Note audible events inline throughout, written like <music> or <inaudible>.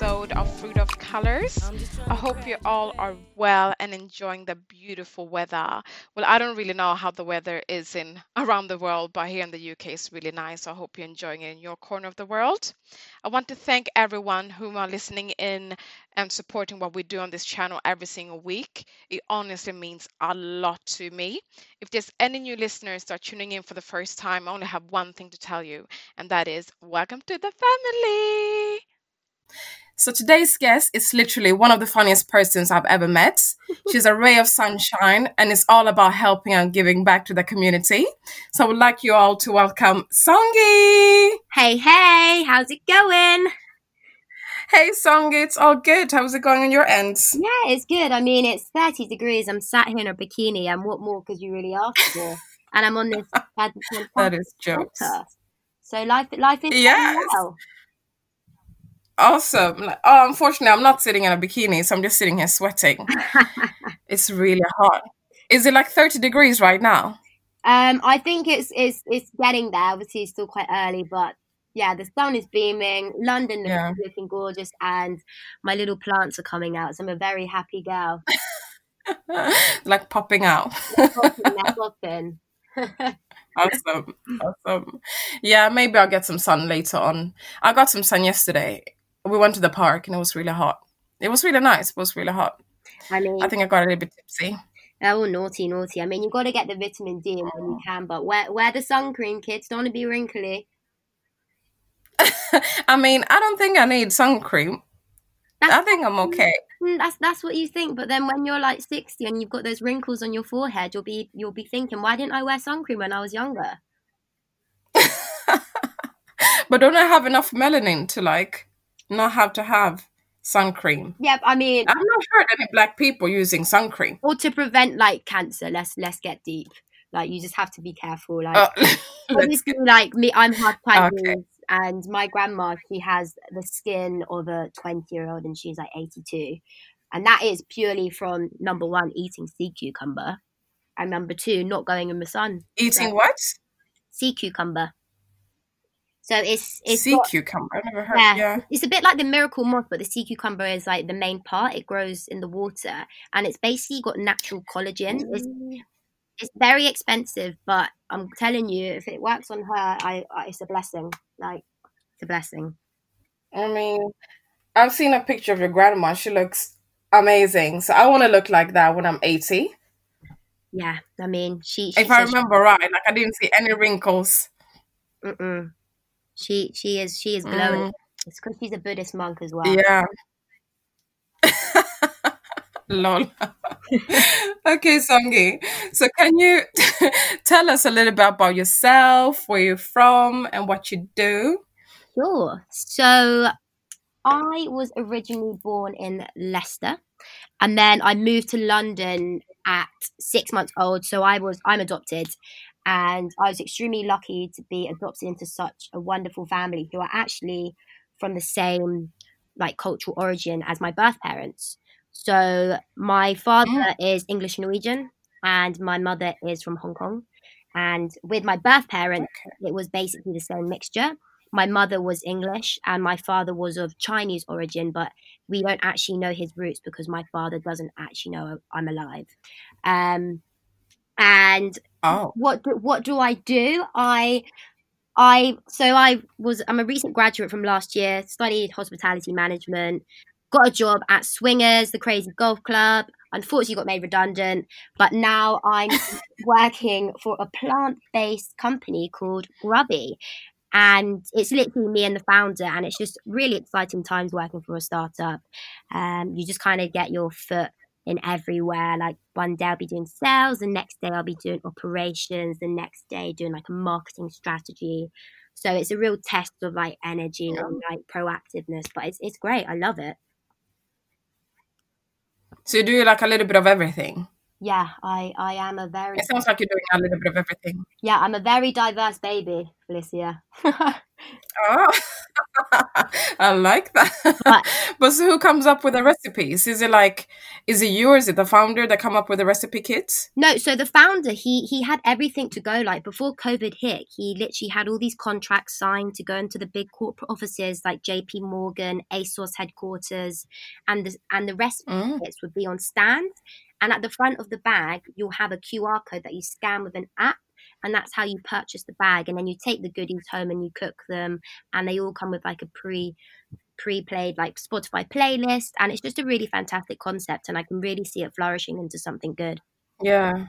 episode of Fruit of Colors. I hope you all are well and enjoying the beautiful weather. Well, I don't really know how the weather is in around the world, but here in the UK it's really nice. I hope you're enjoying it in your corner of the world. I want to thank everyone who are listening in and supporting what we do on this channel every single week. It honestly means a lot to me. If there's any new listeners that are tuning in for the first time, I only have one thing to tell you, and that is welcome to the family. So today's guest is literally one of the funniest persons I've ever met. <laughs> She's a ray of sunshine and it's all about helping and giving back to the community. So I would like you all to welcome Songi. Hey, hey, how's it going? Hey Songi, it's all good. How's it going on your end? Yeah, it's good. I mean, it's 30 degrees. I'm sat here in a bikini, and what more could you really ask for? and I'm on this. <laughs> that is jokes. So life, life is yes. well. Awesome. Like, Oh, unfortunately, I'm not sitting in a bikini, so I'm just sitting here sweating. <laughs> it's really hot. Is it like 30 degrees right now? Um, I think it's it's it's getting there. Obviously, it's still quite early, but yeah, the sun is beaming. London yeah. is looking gorgeous, and my little plants are coming out. So I'm a very happy girl. <laughs> like popping out. <laughs> popping, awesome, awesome. Yeah, maybe I'll get some sun later on. I got some sun yesterday we went to the park and it was really hot. It was really nice. It was really hot. I mean, I think I got a little bit tipsy. Oh, naughty, naughty. I mean, you've got to get the vitamin D when you can, but wear, wear the sun cream, kids. Don't want to be wrinkly. <laughs> I mean, I don't think I need sun cream. That's, I think I'm okay. Mm, that's that's what you think, but then when you're like sixty and you've got those wrinkles on your forehead, you'll be you'll be thinking, why didn't I wear sun cream when I was younger? <laughs> but don't I have enough melanin to like not have to have sun cream. Yeah, I mean, I've not heard any black people using sun cream. Or to prevent like cancer. Let's let's get deep. Like you just have to be careful. Like <laughs> uh, obviously, like me, I'm hard <laughs> okay. and my grandma she has the skin of a 20 year old, and she's like 82, and that is purely from number one eating sea cucumber, and number two not going in the sun. Eating so, what? Sea cucumber. So it's it's sea got, cucumber. I never heard. Yeah, yeah, it's a bit like the miracle moth, but the sea cucumber is like the main part. It grows in the water, and it's basically got natural collagen. It's, mm. it's very expensive, but I'm telling you, if it works on her, I, I it's a blessing. Like it's a blessing. I mean, I've seen a picture of your grandma. She looks amazing. So I want to look like that when I'm 80. Yeah, I mean, she. she if I remember she, right, like I didn't see any wrinkles. Mm-mm. She she is she is glowing. Mm. It's because she's a Buddhist monk as well. Yeah. <laughs> <laughs> Lol. okay, Songi. So, can you <laughs> tell us a little bit about yourself, where you're from, and what you do? Sure. So, I was originally born in Leicester, and then I moved to London at six months old. So I was I'm adopted, and I was extremely lucky to be adopted into such a wonderful family who are actually from the same like cultural origin as my birth parents. So my father mm. is English Norwegian and my mother is from Hong Kong. And with my birth parents, it was basically the same mixture. My mother was English and my father was of Chinese origin, but we don't actually know his roots because my father doesn't actually know I'm alive. Um, and oh. what do, what do I do? I I so I was I'm a recent graduate from last year, studied hospitality management, got a job at Swingers, the crazy golf club. Unfortunately, got made redundant, but now I'm <laughs> working for a plant-based company called Grubby, and it's literally me and the founder, and it's just really exciting times working for a startup. Um, you just kind of get your foot in everywhere. Like one day I'll be doing sales, the next day I'll be doing operations, the next day doing like a marketing strategy. So it's a real test of like energy and like proactiveness, but it's it's great. I love it. So you do like a little bit of everything. Yeah, I I am a very. It sounds like you're doing a little bit of everything. Yeah, I'm a very diverse baby, Felicia. <laughs> Oh, <laughs> I like that. But- <laughs> But so who comes up with the recipes? Is it like, is it you or is it the founder that come up with the recipe kits? No, so the founder, he he had everything to go. Like before COVID hit, he literally had all these contracts signed to go into the big corporate offices like JP Morgan, ASOS headquarters, and the and the recipe Mm. kits would be on stand. And at the front of the bag, you'll have a QR code that you scan with an app, and that's how you purchase the bag. And then you take the goodies home and you cook them, and they all come with like a pre pre-played like Spotify playlist, and it's just a really fantastic concept. And I can really see it flourishing into something good. Yeah,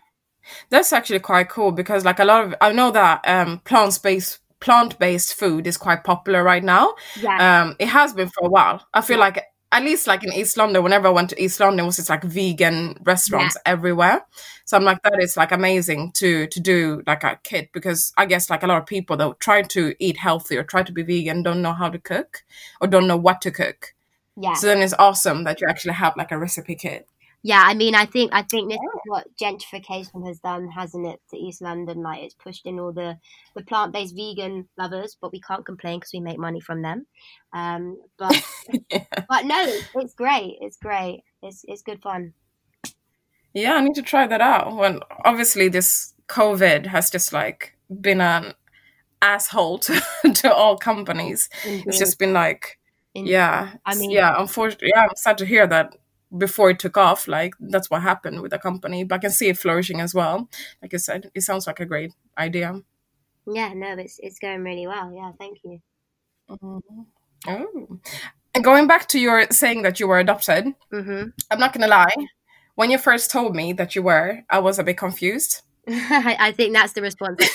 that's actually quite cool because like a lot of I know that um plant based plant based food is quite popular right now. Yeah. Um, it has been for a while. I feel like at least like in East London, whenever I went to East London, it was just like vegan restaurants everywhere. So I'm like, that is like amazing to to do like a kit because I guess like a lot of people that try to eat healthy or try to be vegan don't know how to cook or don't know what to cook. Yeah. So then it's awesome that you actually have like a recipe kit. Yeah, I mean, I think I think this is what gentrification has done, hasn't it, to East London? Like, it's pushed in all the the plant based vegan lovers, but we can't complain because we make money from them. Um, but <laughs> but no, it's, it's great. It's great. It's it's good fun. Yeah, I need to try that out. When obviously this COVID has just like been an asshole <laughs> to, to all companies. Indeed. It's just been like, Indeed. yeah, I mean- yeah. Unfortunately, yeah, I'm sad to hear that before it took off. Like that's what happened with the company, but I can see it flourishing as well. Like I said, it sounds like a great idea. Yeah, no, it's it's going really well. Yeah, thank you. Oh, and going back to your saying that you were adopted, hmm I'm not gonna lie. When you first told me that you were, I was a bit confused. <laughs> I, I think that's the response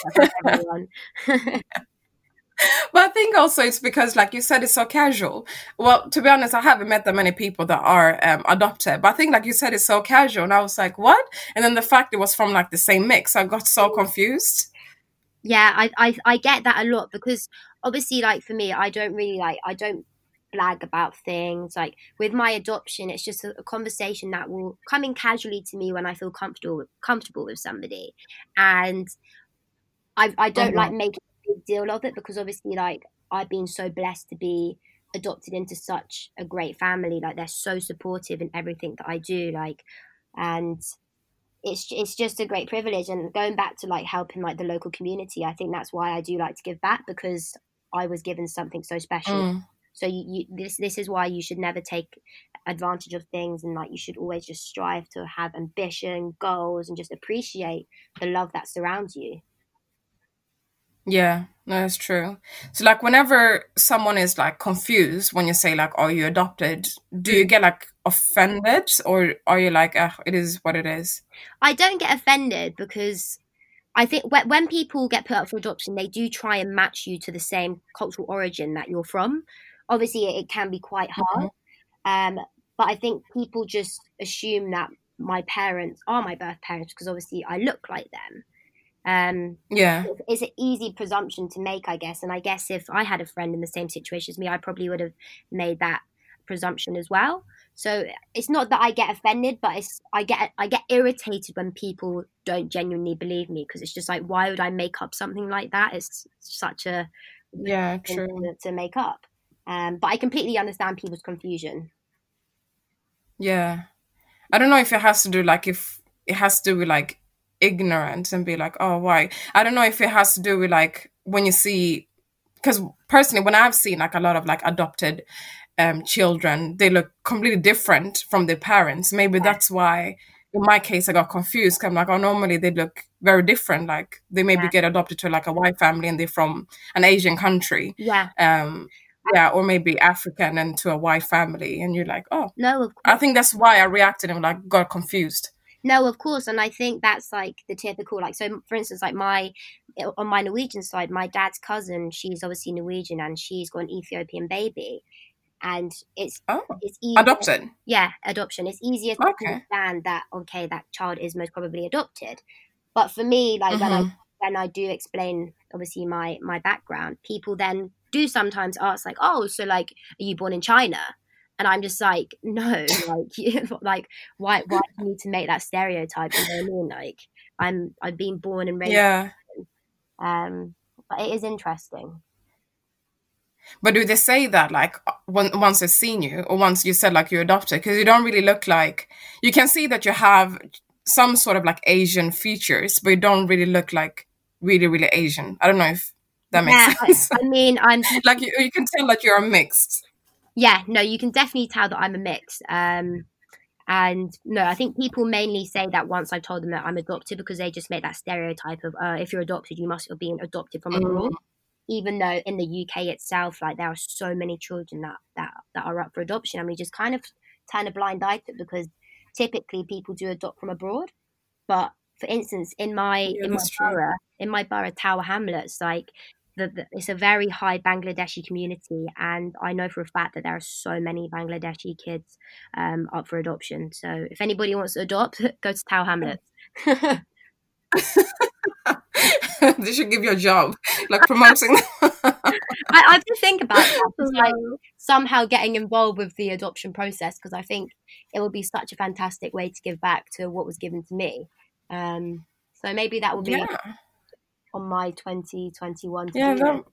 everyone. <laughs> But I think also it's because, like you said, it's so casual. Well, to be honest, I haven't met that many people that are um, adopted. But I think, like you said, it's so casual. And I was like, what? And then the fact it was from like the same mix, I got so confused. Yeah, I, I I get that a lot because obviously, like for me, I don't really like I don't blag about things. Like with my adoption, it's just a, a conversation that will come in casually to me when I feel comfortable comfortable with somebody, and I I don't Mhm. like making big deal of it because obviously, like I've been so blessed to be adopted into such a great family. Like they're so supportive in everything that I do. Like, and it's it's just a great privilege and going back to like helping like the local community i think that's why i do like to give back because i was given something so special Mm. so you, you this this is why you should never take advantage of things and like you should always just strive to have ambition goals and just appreciate the love that surrounds you Yeah, no, that's true. So, like, whenever someone is like confused when you say like, "Are you adopted?" Do you get like offended, or are you like, "Ah, it is what it is"? I don't get offended because I think when, people get put up for adoption, they do try and match you to the same cultural origin that you're from. Obviously, it, it can be quite hard, um, but I think people just assume that my parents are my birth parents because obviously I look like them. Um, Yeah, it's- an easy presumption to make, I guess. And I guess if I had a friend in the same situation as me, I probably would have made that presumption as well. So it's not that I get offended, but it's I get I get irritated when people don't genuinely believe me because it's just like why would I make up something like that? It's such a yeah, true. to, to make up. Um, but I completely understand people's confusion. Yeah, I don't know if it has to do like if it has to do with like ignorance and be like, oh, why? I don't know if it has to do with like when you see, because personally, when I've seen like a lot of like adopted um children, they look completely different from their parents. Maybe that's why. In my case, I got confused. 'cause I'm like, oh, normally they look very different. Like they maybe Yeah. get adopted to like a white family and they're from an Asian country, Yeah. um, yeah, or maybe African and to a white family, and you're like, oh, No, I think that's why I reacted and like got confused. No, of course, and I think that's like the typical like so. For instance, like my on my Norwegian side, my dad's cousin, she's obviously Norwegian and she's got an Ethiopian baby, and it's Oh, it's easier, adopted. Yeah, adoption. It's easier to Okay. understand that okay, that child is most probably adopted. But for me, like when I Mhm. when I do explain obviously my my background, people then do sometimes ask like, oh, so like, are you born in China? And I'm just like, <laughs> no, like, <laughs> you- like, why, why do you need to make that stereotype? You know what I mean? Like, I'm, I've been born and raised. Yeah, Um, but it is interesting. But do they say that like when, once they've seen you or once you said like you're adopted? Because you don't really look like you can see that you have some sort of like Asian features, but you don't really look like really really Asian. I don't know if that makes Yeah, <laughs> I, sense. I mean, I'm like you, you can tell that you're mixed. Yeah, no, you can definitely tell that I'm a mix. Um, and no, I think people mainly say that once I've told them that I'm adopted because they just make that stereotype of uh, if you're adopted, you must have been adopted from abroad. Mm. Even though in the UK itself, like there are so many children that that that are up for adoption, and we just kind of turn a blind eye to it because typically people do adopt from abroad. But for instance, in my Yeah, in my true. borough, in my borough, Tower Hamlets, like the, the, it's a very high Bangladeshi community, and I know for a fact that there are so many Bangladeshi kids um, up for adoption. So if anybody wants to adopt, <laughs> go to Tower Hamlet. <laughs> they should give you a job, like promoting. <laughs> I, I do think about that, like somehow getting involved with the adoption process because I think it would be such a fantastic way to give back to what was given to me. Um, so maybe that would be yeah, on my 2021 to yeah, that,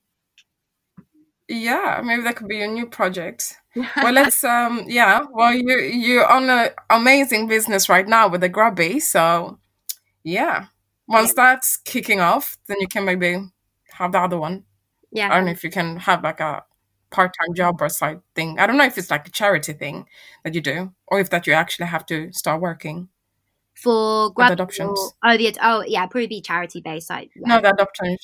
yeah. Maybe that could be a new project. <laughs> Well, let's um, yeah. Well, you you're on an amazing business right now with the Grubby, so yeah. Once that's kicking off, then you can maybe have the other one. Yeah. I don't know if you can have like a part-time job or side thing. I don't know if it's like a charity thing that you do, or if that you actually have to start working for grab adoptions. oh the ad- oh yeah probably be charity based like yeah. No, the adoption.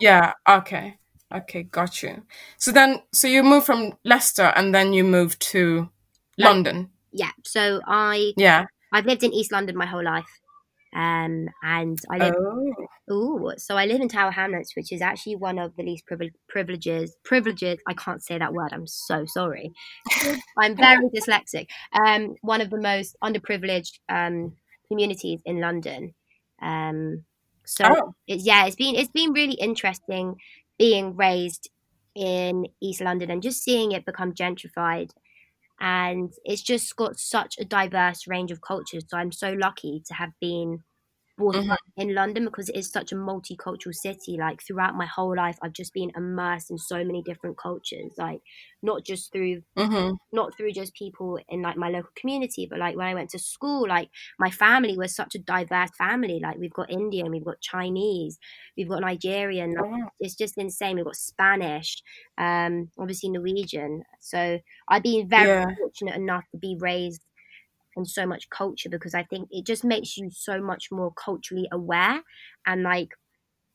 Yeah. Okay. Okay. Got you. So then, so you moved from Leicester and then you moved to. London. yeah so I Yeah. I've lived in East London my whole life um and I live Oh. Ooh, so I live in Tower Hamlets, which is actually one of the least privil- privileges. Privileges. I can't say that word. I'm so sorry. <laughs> I'm very <laughs> dyslexic. Um, one of the most underprivileged um communities in London. Um, so Oh. it's yeah, it's been it's been really interesting being raised in East London and just seeing it become gentrified. And it's just got such a diverse range of cultures. So I'm so lucky to have been Mhm. up in London because it is such a multicultural city. Like throughout my whole life, I've just been immersed in so many different cultures. Like not just through Mm-hmm. not through just people in like my local community, but like when I went to school, like my family was such a diverse family. Like we've got Indian, we've got Chinese, we've got Nigerian. Like, wow. it's just insane. We've got Spanish, um, obviously Norwegian. So I've been very Yeah. fortunate enough to be raised in so much culture because I think it just makes you so much more culturally aware and like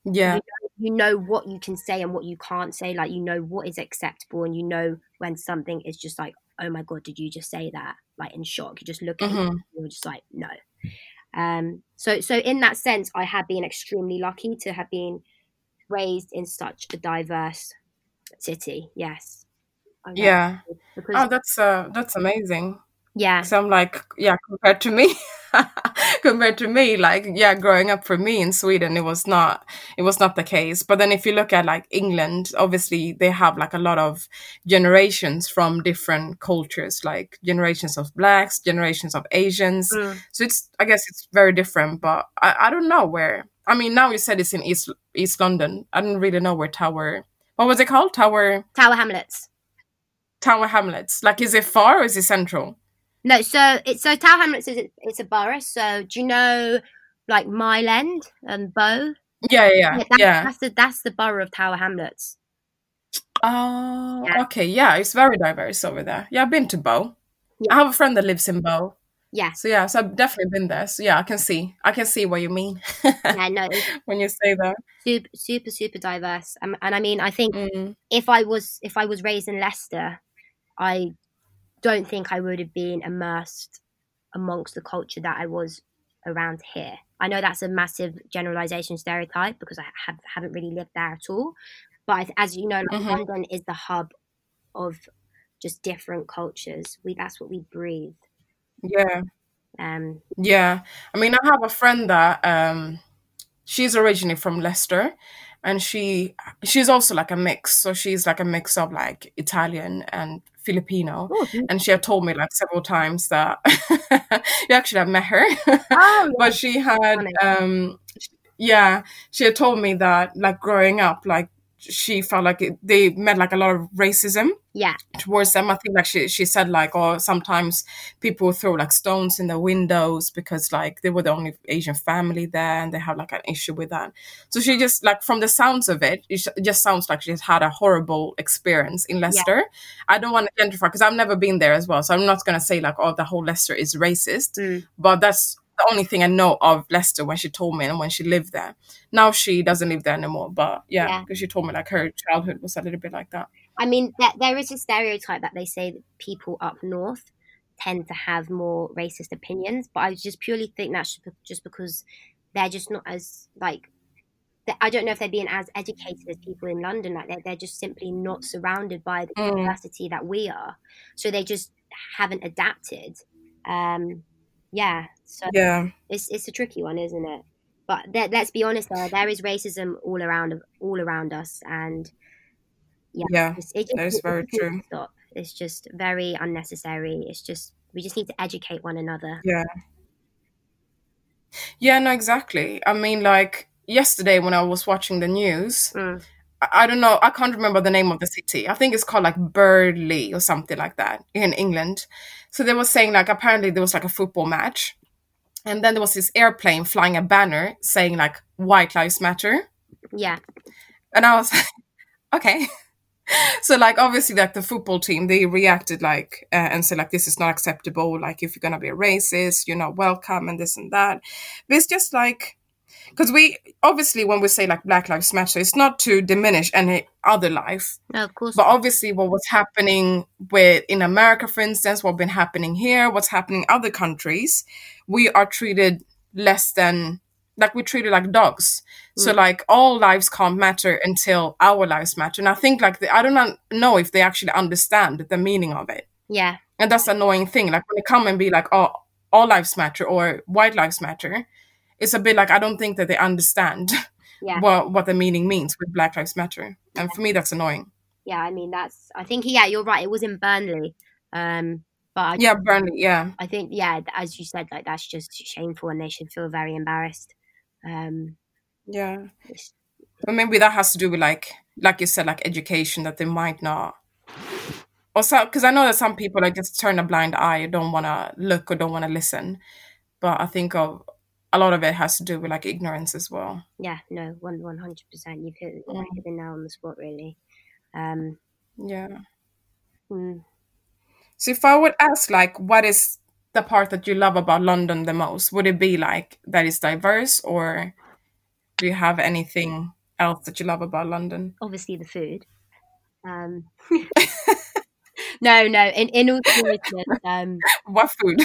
Yeah. you know what you can say and what you can't say like you know what is acceptable and you know when something is just like oh my god did you just say that like in shock you just look at Mhm. it you're just like no um so so in that sense i have been extremely lucky to have been raised in such a diverse city yes Yeah. Oh, that's uh, that's amazing. Yeah So I'm like, yeah, compared to me, <laughs> compared to me, like, yeah, growing up for me in Sweden, it was not, it was not the case. But then if you look at like England, obviously they have like a lot of generations from different cultures, like generations of blacks, generations of Asians. Mm. So it's, I guess it's very different. But I, I don't know where. I mean, now you said it's in East East London. I don't really know where Tower. What was it called? Tower tower hamlets Tower Hamlets. Like, is it far or is it central? No so it's so tower hamlets is it's a borough so do you know like mile end and bow Yeah, yeah, Yeah, that, yeah. that's the that's the borough of Tower Hamlets. Oh, Yeah. okay. Yeah, it's very diverse over there. Yeah, I've been to Bow. Yeah. I have a friend that lives in Bow. Yes, So yeah, so I've definitely been there. So yeah, I can see. I can see what you mean yeah, no, <laughs> when you say that. super, super, super diverse. Um, and I mean, I think Mm, if I was if I was raised in Leicester, I don't think I would have been immersed amongst the culture that I was around here. I know that's a massive generalization stereotype because I have, haven't really lived there at all. But as you know, like Mhm. London is the hub of just different cultures. We that's what we breathe. yeah, Um, yeah. I mean, I have a friend that um, she's originally from Leicester, and she she's also like a mix. So she's like a mix of like Italian and Filipino. oh, And she had told me like several times that <laughs> you actually have met her. oh, <laughs> but she had um yeah she had told me that like growing up like she felt like it, they met like a lot of racism Yeah. towards them. I think like she she said like or sometimes people throw like stones in the windows because like they were the only Asian family there and they have like an issue with that. So she just like from the sounds of it, it just sounds like she's had a horrible experience in Leicester. I don't want to gentrify because I've never been there as well, so I'm not gonna say like oh the whole Leicester is racist, Mm. but that's the only thing I know of Leicester when she told me and when she lived there. Now she doesn't live there anymore, but yeah, Yeah. because she told me like her childhood was a little bit like that. I mean, there, there is a stereotype that they say that people up north tend to have more racist opinions, but I just purely think that's just because they're just not as like. I don't know if they're being as educated as people in London. Like they're, they're just simply not surrounded by the Mm. diversity that we are, so they just haven't adapted. Um, yeah, so Yeah. it's it's a tricky one, isn't it? But let's be honest, there there is racism all around all around us, and Yeah. yeah, it's, it just, That is it very to true. Stop. It's just very unnecessary. It's just we just need to educate one another. Yeah. Yeah, no, exactly. I mean, like yesterday when I was watching the news, Mm. I, I don't know, I can't remember the name of the city. I think it's called like Burley or something like that in England. So they were saying like apparently there was like a football match. And then there was this airplane flying a banner saying like White Lives Matter. Yeah, And I was like, <laughs> okay. <laughs> So like obviously like the football team they reacted like uh, and said like this is not acceptable like if you're gonna be a racist you're not welcome and this and that but it's just like because we obviously when we say like Black Lives Matter it's not to diminish any other life. No, of course. but obviously what was happening with in America for instance what's been happening here what's happening in other countries we are treated less than like we're treated like dogs. So Mm. like all lives can't matter until our lives matter. And i think like the, i don't know if they actually understand the meaning of it. Yeah, and that's annoying thing. Like when they come and be like oh all lives matter or white lives matter it's a bit like i don't think that they understand yeah, what what the meaning means with black lives matter and for me that's annoying yeah. I mean, that's. I think yeah, you're right. It was in Burnley, um, but I, yeah burnley yeah I think yeah, as you said, like that's just shameful, and they should feel very embarrassed. Um, Yeah. But maybe that has to do with like like you said, like education that they might not also because I know that some people like just turn a blind eye, don't wanna look or don't wanna listen. But I think of a lot of it has to do with like ignorance as well. yeah, no, one one hundred percent. You've hit, Mm. hit the nail on the spot, really. Um, Yeah. mm, So if I would ask like what is the part that you love about London the most, would it be like that it's diverse or do you have anything else that you love about London? obviously the food. Um, <laughs> <laughs> no, no. In in all seriousness, um, <laughs> What food?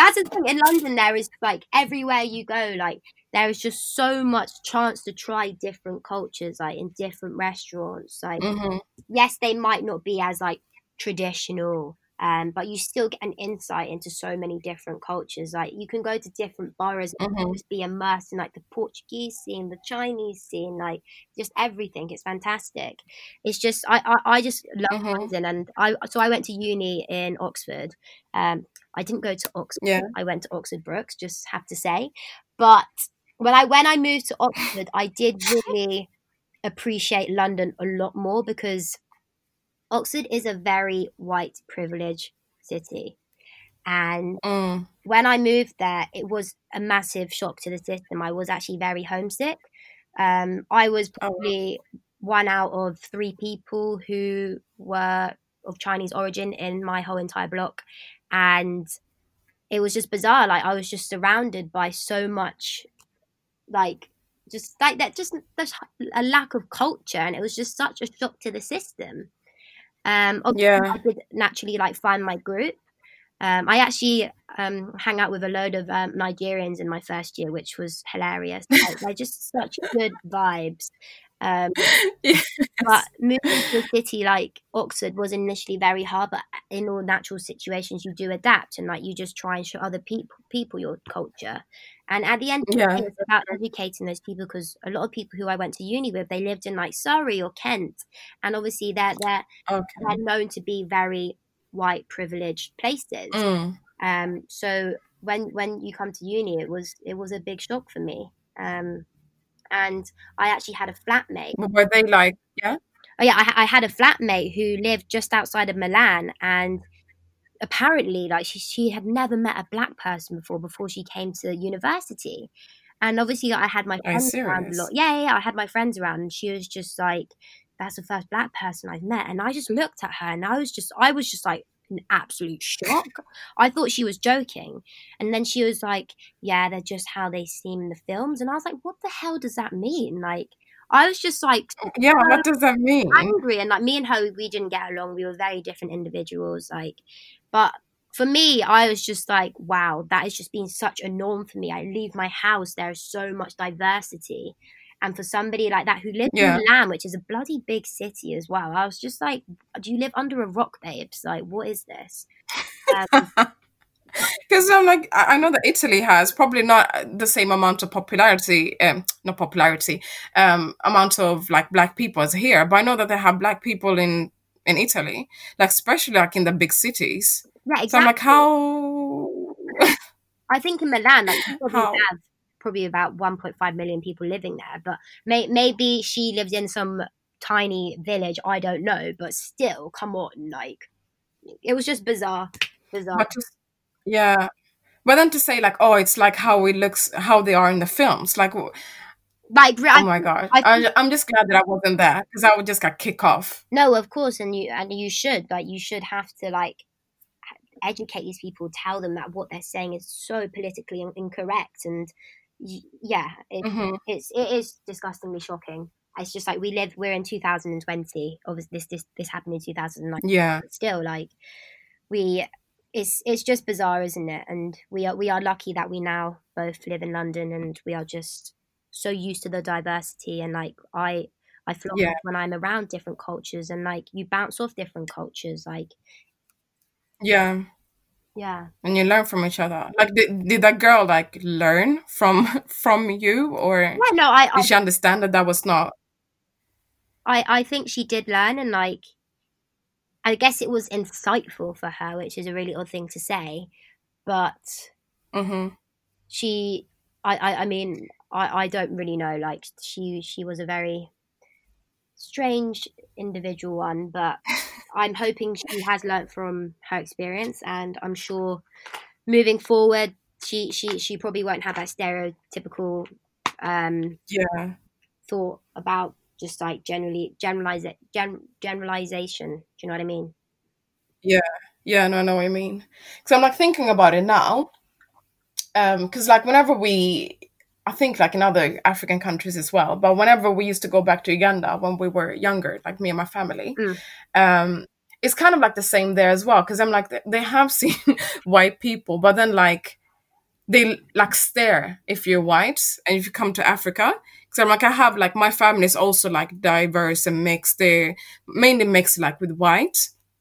That's the thing. In London, there is like everywhere you go, like there is just so much chance to try different cultures, like in different restaurants. Like hmm yes, they might not be as like traditional. Um, but you still get an insight into so many different cultures. Like you can go to different boroughs and Mhm. just be immersed in like the Portuguese scene, the Chinese scene, like just everything. It's fantastic. It's just I I, I just love Mhm. London, and I so I went to uni in Oxford. Um, I didn't go to Oxford. Yeah. I went to Oxford Brookes. Just have to say, but when I when I moved to Oxford, I did really appreciate London a lot more because Oxford is a very white privilege city. And Mm. when I moved there, it was a massive shock to the system. I was actually very homesick. Um, I was Oh, probably one out of three people who were of Chinese origin in my whole entire block. And it was just bizarre. Like, I was just surrounded by so much, like, just like that, just there's a lack of culture. And it was just such a shock to the system. Um, Yeah. I did naturally like find my group. Um, I actually um, hang out with a load of um, Nigerians in my first year, which was hilarious. Like, they're just such good vibes. Um, <laughs> Yes. but moving to a city like Oxford was initially very hard, but in all natural situations, you do adapt and like you just try and show other people people your culture. And at the end of the Yeah. it's about educating those people because a lot of people who I went to uni with, they lived in like Surrey or Kent, and obviously they're they're, Okay. they're known to be very white privileged places. Mm. Um, so when when you come to uni, it was it was a big shock for me. Um, and I actually had a flatmate. Were they like, yeah? Oh yeah, I, I had a flatmate who lived just outside of Milan, and apparently, like she she had never met a black person before before she came to university. And obviously, I had my friends around a lot. Yeah, yeah, yeah, I had my friends around, and she was just like, "That's the first black person I've met." And I just looked at her, and I was just, I was just like in absolute shock. I thought she was joking, and then she was like, "Yeah, they're just how they seem in the films." And I was like, "What the hell does that mean?" Like, I was just like uh, Yeah, what does that mean? angry and like me and her we didn't get along we were very different individuals like but for me i was just like wow that has just been such a norm for me i leave my house there is so much diversity and for somebody like that who lives Yeah. in milan which is a bloody big city as well i was just like do you live under a rock babes like what is this um, <laughs> Because I'm like, I know that Italy has probably not the same amount of popularity, um, not popularity, um, amount of like black people as here, but I know that they have black people in in Italy, like especially like in the big cities. yeah So I'm like, how? I think in Milan, like you probably How? have probably about 1.5 million people living there, but may- maybe she lives in some tiny village. I don't know, but still, come on, like it was just bizarre, bizarre. But to, yeah, but then to say like, oh, it's like how it looks, how they are in the films, like, oh Like, I, my god, I I'm just glad that I wasn't there because I would just get kick off. no, of course, and you and you should like you should have to like educate these people, tell them that what they're saying is so politically incorrect, and yeah, it, hmm it's it is disgustingly shocking. It's just like we live. We're in 2020. Obviously, this this this happened in 2009. Yeah, still, like we, it's it's just bizarre, isn't it? And we are we are lucky that we now both live in London, and we are just so used to the diversity. And like I, I feel Yeah. when I'm around different cultures, and like you bounce off different cultures. Like yeah. Yeah, and you learn from each other like did, did that girl like learn from <laughs> from you or yeah. No, I I, did she understand that that was not I I think she did learn, and like I guess it was insightful for her, which is a really odd thing to say, but. hmm she I, I i mean i i don't really know like she she was a very strange individual one but <laughs> i'm hoping she has learnt from her experience and i'm sure moving forward she she she probably won't have that stereotypical um yeah. thought about just like generally generalize it gen, generalization. Do you know what i mean? Yeah. Yeah, no i know what i mean. Because i'm like thinking about it now um because like whenever we i think like in other african countries as well but whenever we used to go back to uganda when we were younger like me and my family Mm. um it's kind of like the same there as well because i'm like they have <laughs> seen white people but then like they like stare if you're white and if you come to Africa. Because I'm like, I have like my family is also like diverse and mixed. They're mainly mixed like with white.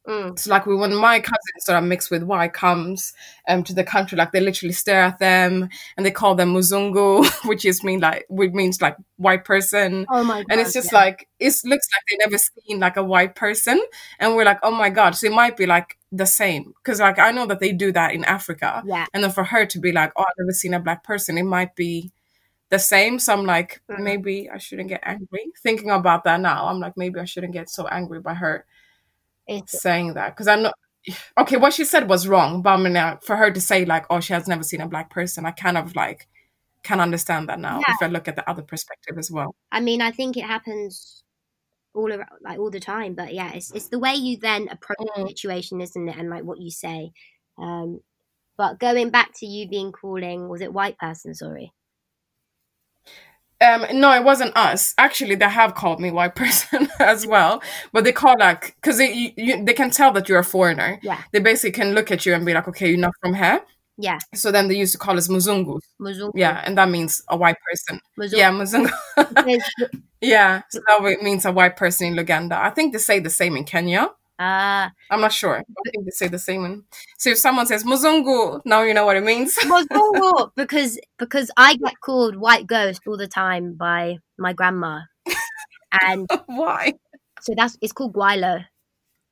Mm. So like we, when my cousins that are mixed with white comes um to the country, like they literally stare at them and they call them muzungu, <laughs> which is mean like which means like white person. oh my god And it's just yeah. like it looks like they never seen like a white person, and we're like, oh my god! So it might be like the same because like I know that they do that in Africa, yeah and then for her to be like, oh, I've never seen a black person, it might be the same. So I'm like, Mhm. maybe I shouldn't get angry. Thinking about that now, I'm like, maybe I shouldn't get so angry by her it's saying that because I'm not Okay, what she said was wrong, but I mean, uh, for her to say like, "Oh, she has never seen a black person," I kind of like can understand that now Yeah. if I look at the other perspective as well. I mean, I think it happens all around, like all the time. But yeah, it's it's the way you then approach the Mm. situation, isn't it? And like what you say. Um, but going back to you being calling, was it white person? Sorry. Um, no, it wasn't us. Actually, they have called me white <laughs> person as well, but they call like because they you, you, they can tell that you're a foreigner. Yeah. They basically can look at you and be like, okay, you're not from here. Yeah, So then they used to call us muzungu. Muzungu. Yeah, and that means a white person. Muzungu. Yeah, muzungu. <laughs> Yeah, so that means a white person in Luganda. I think they say the same in Kenya. Ah, I'm not sure. I think they say the same. In... So if someone says muzungu, now you know what it means. <laughs> Muzungu. because because I get called white ghost all the time by my grandma, and <laughs> Why? so that's it's called gweilo.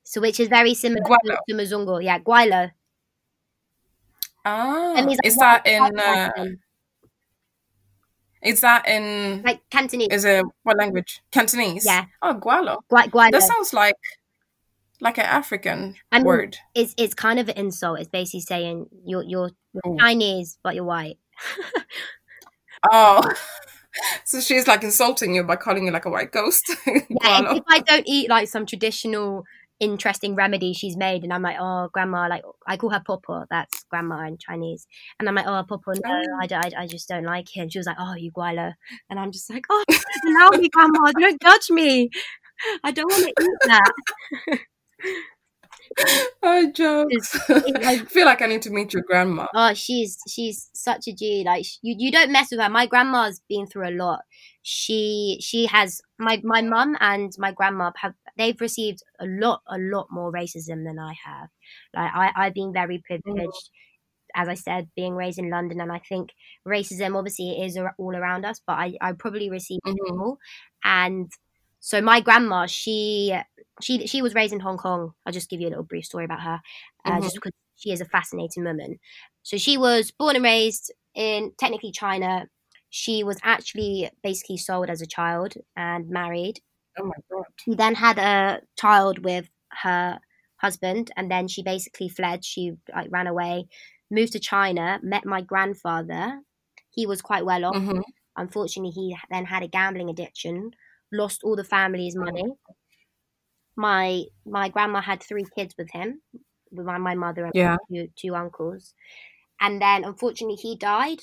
So which is very similar Gweilo. to Muzungu. Yeah, gweilo. Ah, It means, like, is that in? Uh. Is that in like Cantonese. is it what language? Cantonese. Yeah. Oh, gualo. Gua- guano. That sounds like like an African I mean, word. It's it's kind of an insult. It's basically saying you're you're, you're. Chinese but you're white. <laughs> Oh. <laughs> So she's like insulting you by calling you like a white ghost. <laughs> Yeah, if, I don't eat like some traditional interesting remedy she's made and I'm like, oh grandma, like I call her Popo, that's grandma in Chinese. And I'm like, oh Popo, no, Oh. I, I, I just don't like it. And she was like, oh you gweilo. And I'm just like, oh allow me grandma, don't judge me. I don't want to eat that. <laughs> Oh, jokes. <laughs> I feel like I need to meet your grandma. Oh, she's she's such a G. Like you, you don't mess with her. My grandma's been through a lot. She she has my my mum and my grandma have they've received a lot a lot more racism than I have. Like I I've been very privileged. As I said, being raised in London, and I think racism obviously is all around us, but I, I probably received it Mhm. more. And so my grandma, she she she was raised in Hong Kong. I'll just give you a little brief story about her, uh, Mhm. just because she is a fascinating woman. So she was born and raised in technically China. She was actually basically sold as a child and married. Oh my god. She then had a child with her husband, and then she basically fled. She like ran away, moved to China, met my grandfather. He was quite well off. hmm Unfortunately, he then had a gambling addiction, lost all the family's oh. money. My my grandma had three kids with him, with my, my mother and Yeah. two, two uncles, and then unfortunately he died,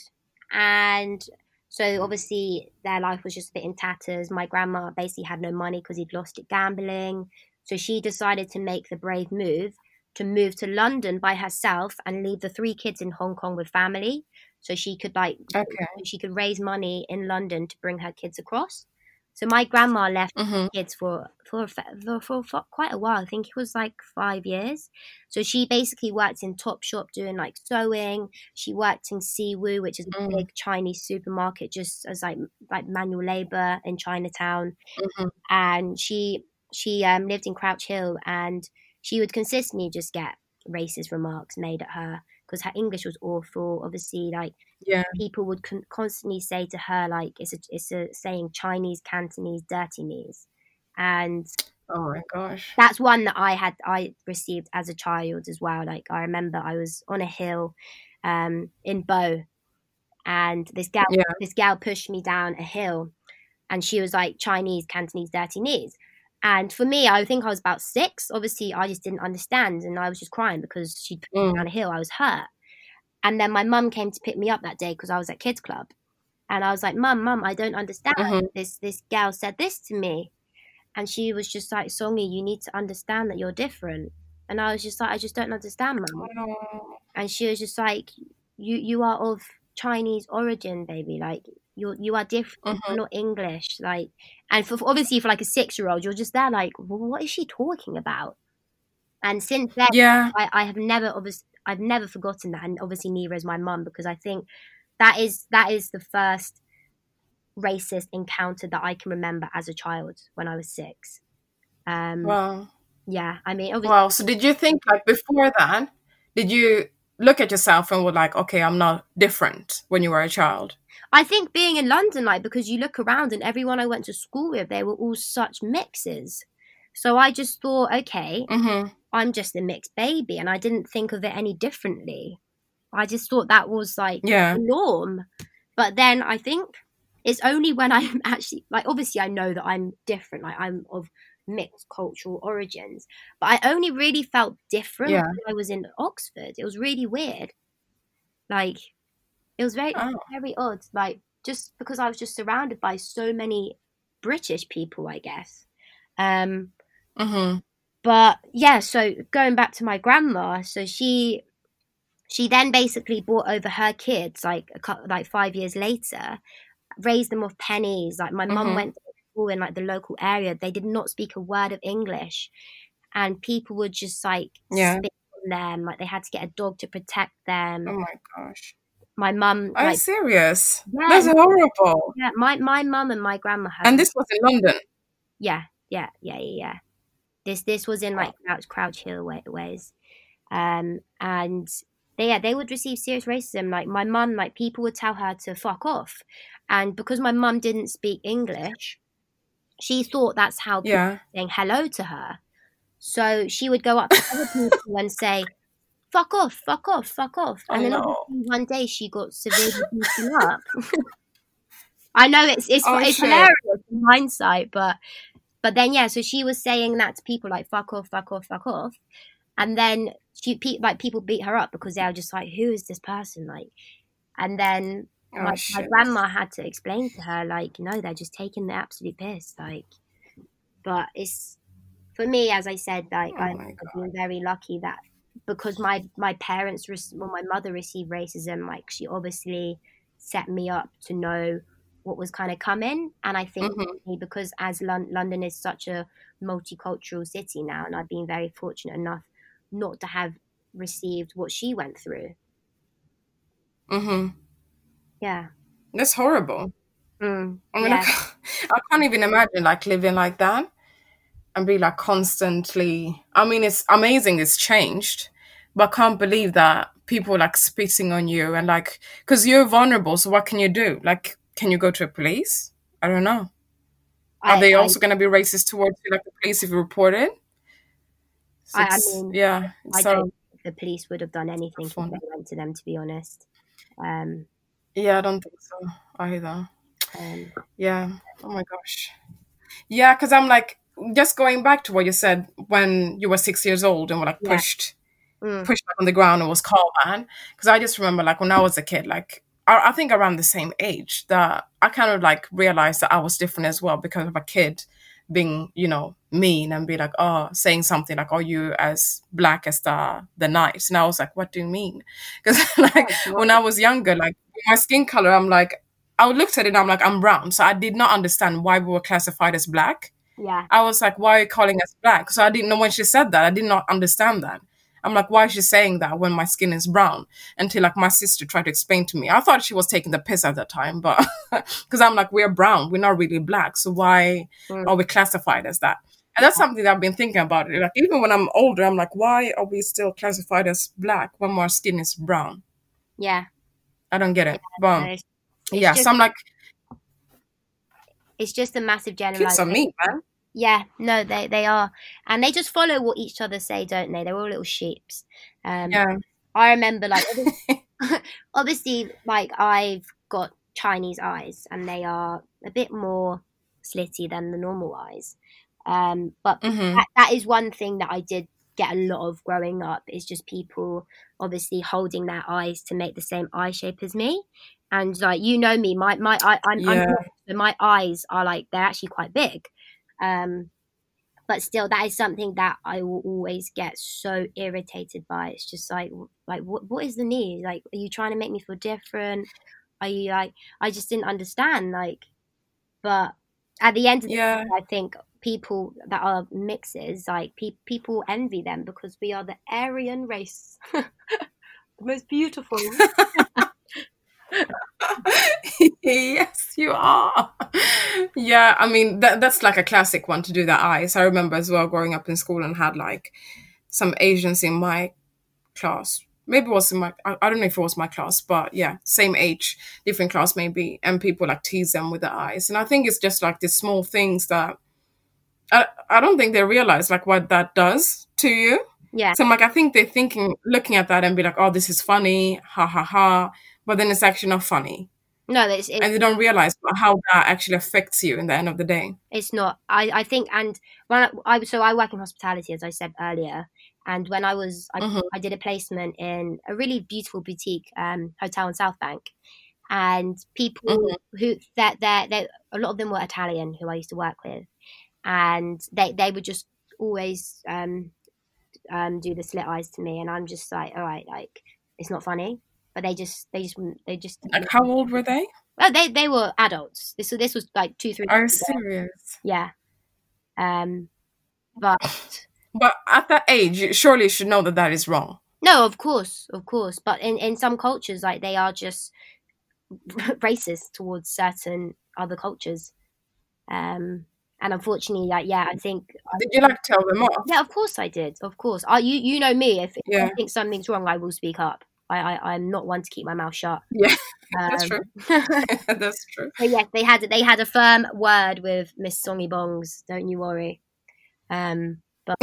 and so obviously their life was just a bit in tatters. My grandma basically had no money because he'd lost it gambling, so she decided to make the brave move to move to London by herself and leave the three kids in Hong Kong with family, so she could like Okay. she could raise money in London to bring her kids across. So my grandma left hmm kids for for, for for for quite a while. I think it was like five years. So she basically worked in Topshop doing like sewing. She worked in See Woo, which is a Mm. big Chinese supermarket, just as like like manual labor in Chinatown. hmm And she she um, lived in Crouch Hill, and she would consistently just get racist remarks made at her because her English was awful. Obviously, like Yeah. people would con- constantly say to her like it's a it's a saying Chinese Cantonese dirty knees, and Oh my gosh. that's one that I had I received as a child as well. Like I remember I was on a hill um, in Bow, and this gal Yeah. this gal pushed me down a hill, and she was like Chinese Cantonese dirty knees. And for me, I think I was about six. Obviously, I just didn't understand, and I was just crying because she pushed me Mm. down a hill. I was hurt. And then my mum came to pick me up that day because I was at kids club, and I was like, "Mum, mum, I don't understand. Mhm. This this gal said this to me," and she was just like, "Songi, you need to understand that you're different." And I was just like, "I just don't understand, mum." And she was just like, "You you are of Chinese origin, baby. Like you you are different. Mhm. You're not English. Like." And for, for- obviously, for like a six year old, you're just there like, well, "What is she talking about?" And since then, Yeah. I, I have never obviously I've never forgotten that, and obviously neither is my mum because I think that is that is the first racist encounter that I can remember as a child when I was six. Um, Wow. yeah, I mean, obviously, Wow. So did you think like before that, did you look at yourself and were like, okay, I'm not different when you were a child? I think being in London, like because you look around and everyone I went to school with, they were all such mixes. So I just thought, okay, Mm-hmm. I'm just a mixed baby, and I didn't think of it any differently. I just thought that was like Yeah. the norm. But then I think it's only when I'm <laughs> actually like obviously I know that I'm different, like I'm of mixed cultural origins, but I only really felt different Yeah. when I was in Oxford. It was really weird. Like it was very Oh. very odd. Like just because I was just surrounded by so many British people, I guess. Um Mm-hmm. but yeah so going back to my grandma so she she then basically brought over her kids like a couple, like five years later raised them off pennies like my mum Mhm. went to school in like the local area they did not speak a word of english and people would just like Yeah. spit on them like they had to get a dog to protect them Oh my gosh. my mum Are you serious? Yeah. That's horrible. yeah my my mum and my grandma had And this was in London. Yeah, yeah, yeah, yeah, yeah. This this was in like Crouch Crouch Hill way, ways, um, and they yeah they would receive serious racism. Like my mum, like people would tell her to fuck off, and because my mum didn't speak English, she thought that's how people Yeah. were saying hello to her. So she would go up to other people and say, "Fuck off, fuck off, fuck off," Oh, and then no. one day she got severely beaten up. <laughs> I know it's it's Oh, it's hilarious in hindsight, but but then yeah, so she was saying that to people like "fuck off, fuck off, fuck off," and then she pe- like people beat her up because they were just like, "Who is this person?" Like, and then Oh, my, my grandma had to explain to her like, "No, they're just taking the absolute piss." Like, but it's for me, as I said, like Oh I've I've been very lucky that because my my parents, well, my mother received racism, like she obviously set me up to know what was kind of coming. And I think Mhm. because as Lon- London is such a multicultural city now, and I've been very fortunate enough not to have received what she went through. hmm Yeah. That's horrible. Mm, I mean, yeah. I, can't, I can't even imagine like living like that and be like constantly. I mean, it's amazing it's changed, but I can't believe that people like spitting on you and like because you're vulnerable. So what can you do? Like, can you go to a police? I don't know. Are I- they also going to be racist towards you, like the police, if you report it? So I- I mean, yeah. I So don't think the police would have done anything if they went to them, to be honest. Um, yeah, I don't think so either. um, Yeah. Oh my gosh. Yeah, because I'm like just going back to what you said when you were six years old and were like Yeah. pushed mm, pushed on the ground and was called man. Because I just remember like when I was a kid, like I, I think around the same age that I kind of like realized that I was different as well because of a kid being, you know, mean and be like, oh, saying something like, "Oh, you as black as the the night," and I was like, "What do you mean?" <laughs> Because like when I was younger, like my skin color, I'm like, I looked at it, and I'm like, I'm brown, so I did not understand why we were classified as black. yeah. I was like, why are you calling us black? So I didn't know when she said that. I did not understand that. I'm like, why is she saying that when my skin is brown? Until like my sister tried to explain to me. I thought she was taking the piss at that time, but <laughs> because I'm like, we're brown, we're not really black. So why Mm. are we classified as that? And that's something that I've been thinking about. Like even when I'm older, I'm like, why are we still classified as black when our skin is brown? Yeah. I don't get it. But No, it's, yeah, just- so I'm like, it's just a massive kids generalization. mean, man. Yeah, no, they they are, and they just follow what each other say, don't they? They're all little sheeps. Um, Yeah. I remember, like, <laughs> <laughs> obviously, like I've got Chinese eyes, and they are a bit more slitty than the normal eyes. Um, but hmm that, that is one thing that I did get a lot of growing up is just people obviously holding their eyes to make the same eye shape as me. And like you know me, my my I'm, I'm Yeah. My eyes are like they're actually quite big. Um, but still, that is something that I will always get so irritated by. It's just like like what what is the need? Like, are you trying to make me feel different? Are you like I just didn't understand like, but at the end of the Yeah. I think people that are mixes, like pe- people envy them because we are the Aryan race, <laughs> the most beautiful. <laughs> yes, you are. Yeah, I mean that that's like a classic one to do the eyes. I remember as well growing up in school and had like some Asians in my class. Maybe it was in my I, I don't know if it was my class, but yeah, same age, different class maybe, and people like tease them with the eyes. And I think it's just like these small things that I I don't think they realize like what that does to you. yeah, So I'm like, I think they're thinking, looking at that and be like, oh, this is funny, ha ha ha. But then it's actually not funny no, it's it's, and they don't realize how that actually affects you in the end of the day. it's not. I I think and when I, I so I work in hospitality as I said earlier, and when I was I, Mhm. I did a placement in a really beautiful boutique um, hotel in South Bank, and people Mhm. who that that a lot of them were Italian who I used to work with, and they they would just always um, um, do the slit eyes to me, and I'm just like, all right, like it's not funny, but they just they just they just Like, how old were they? Well, they they were adults. This so this was like two three Are you years serious? yeah, um, but But at that age, you surely you should know that that is wrong. no, of course, of course, but in in some cultures, like they are just <laughs> racist towards certain other cultures. Um, and unfortunately, like yeah, I think Did you like tell them off? yeah, of course I did, of course. I you you know me. If, if Yeah. I think something's wrong, I will speak up. I, I I'm not one to keep my mouth shut. Yeah, <laughs> Um, that's true. <laughs> <laughs> that's true. But yes, they had they had a firm word with Miss Songi Bongs. Don't you worry. Um, but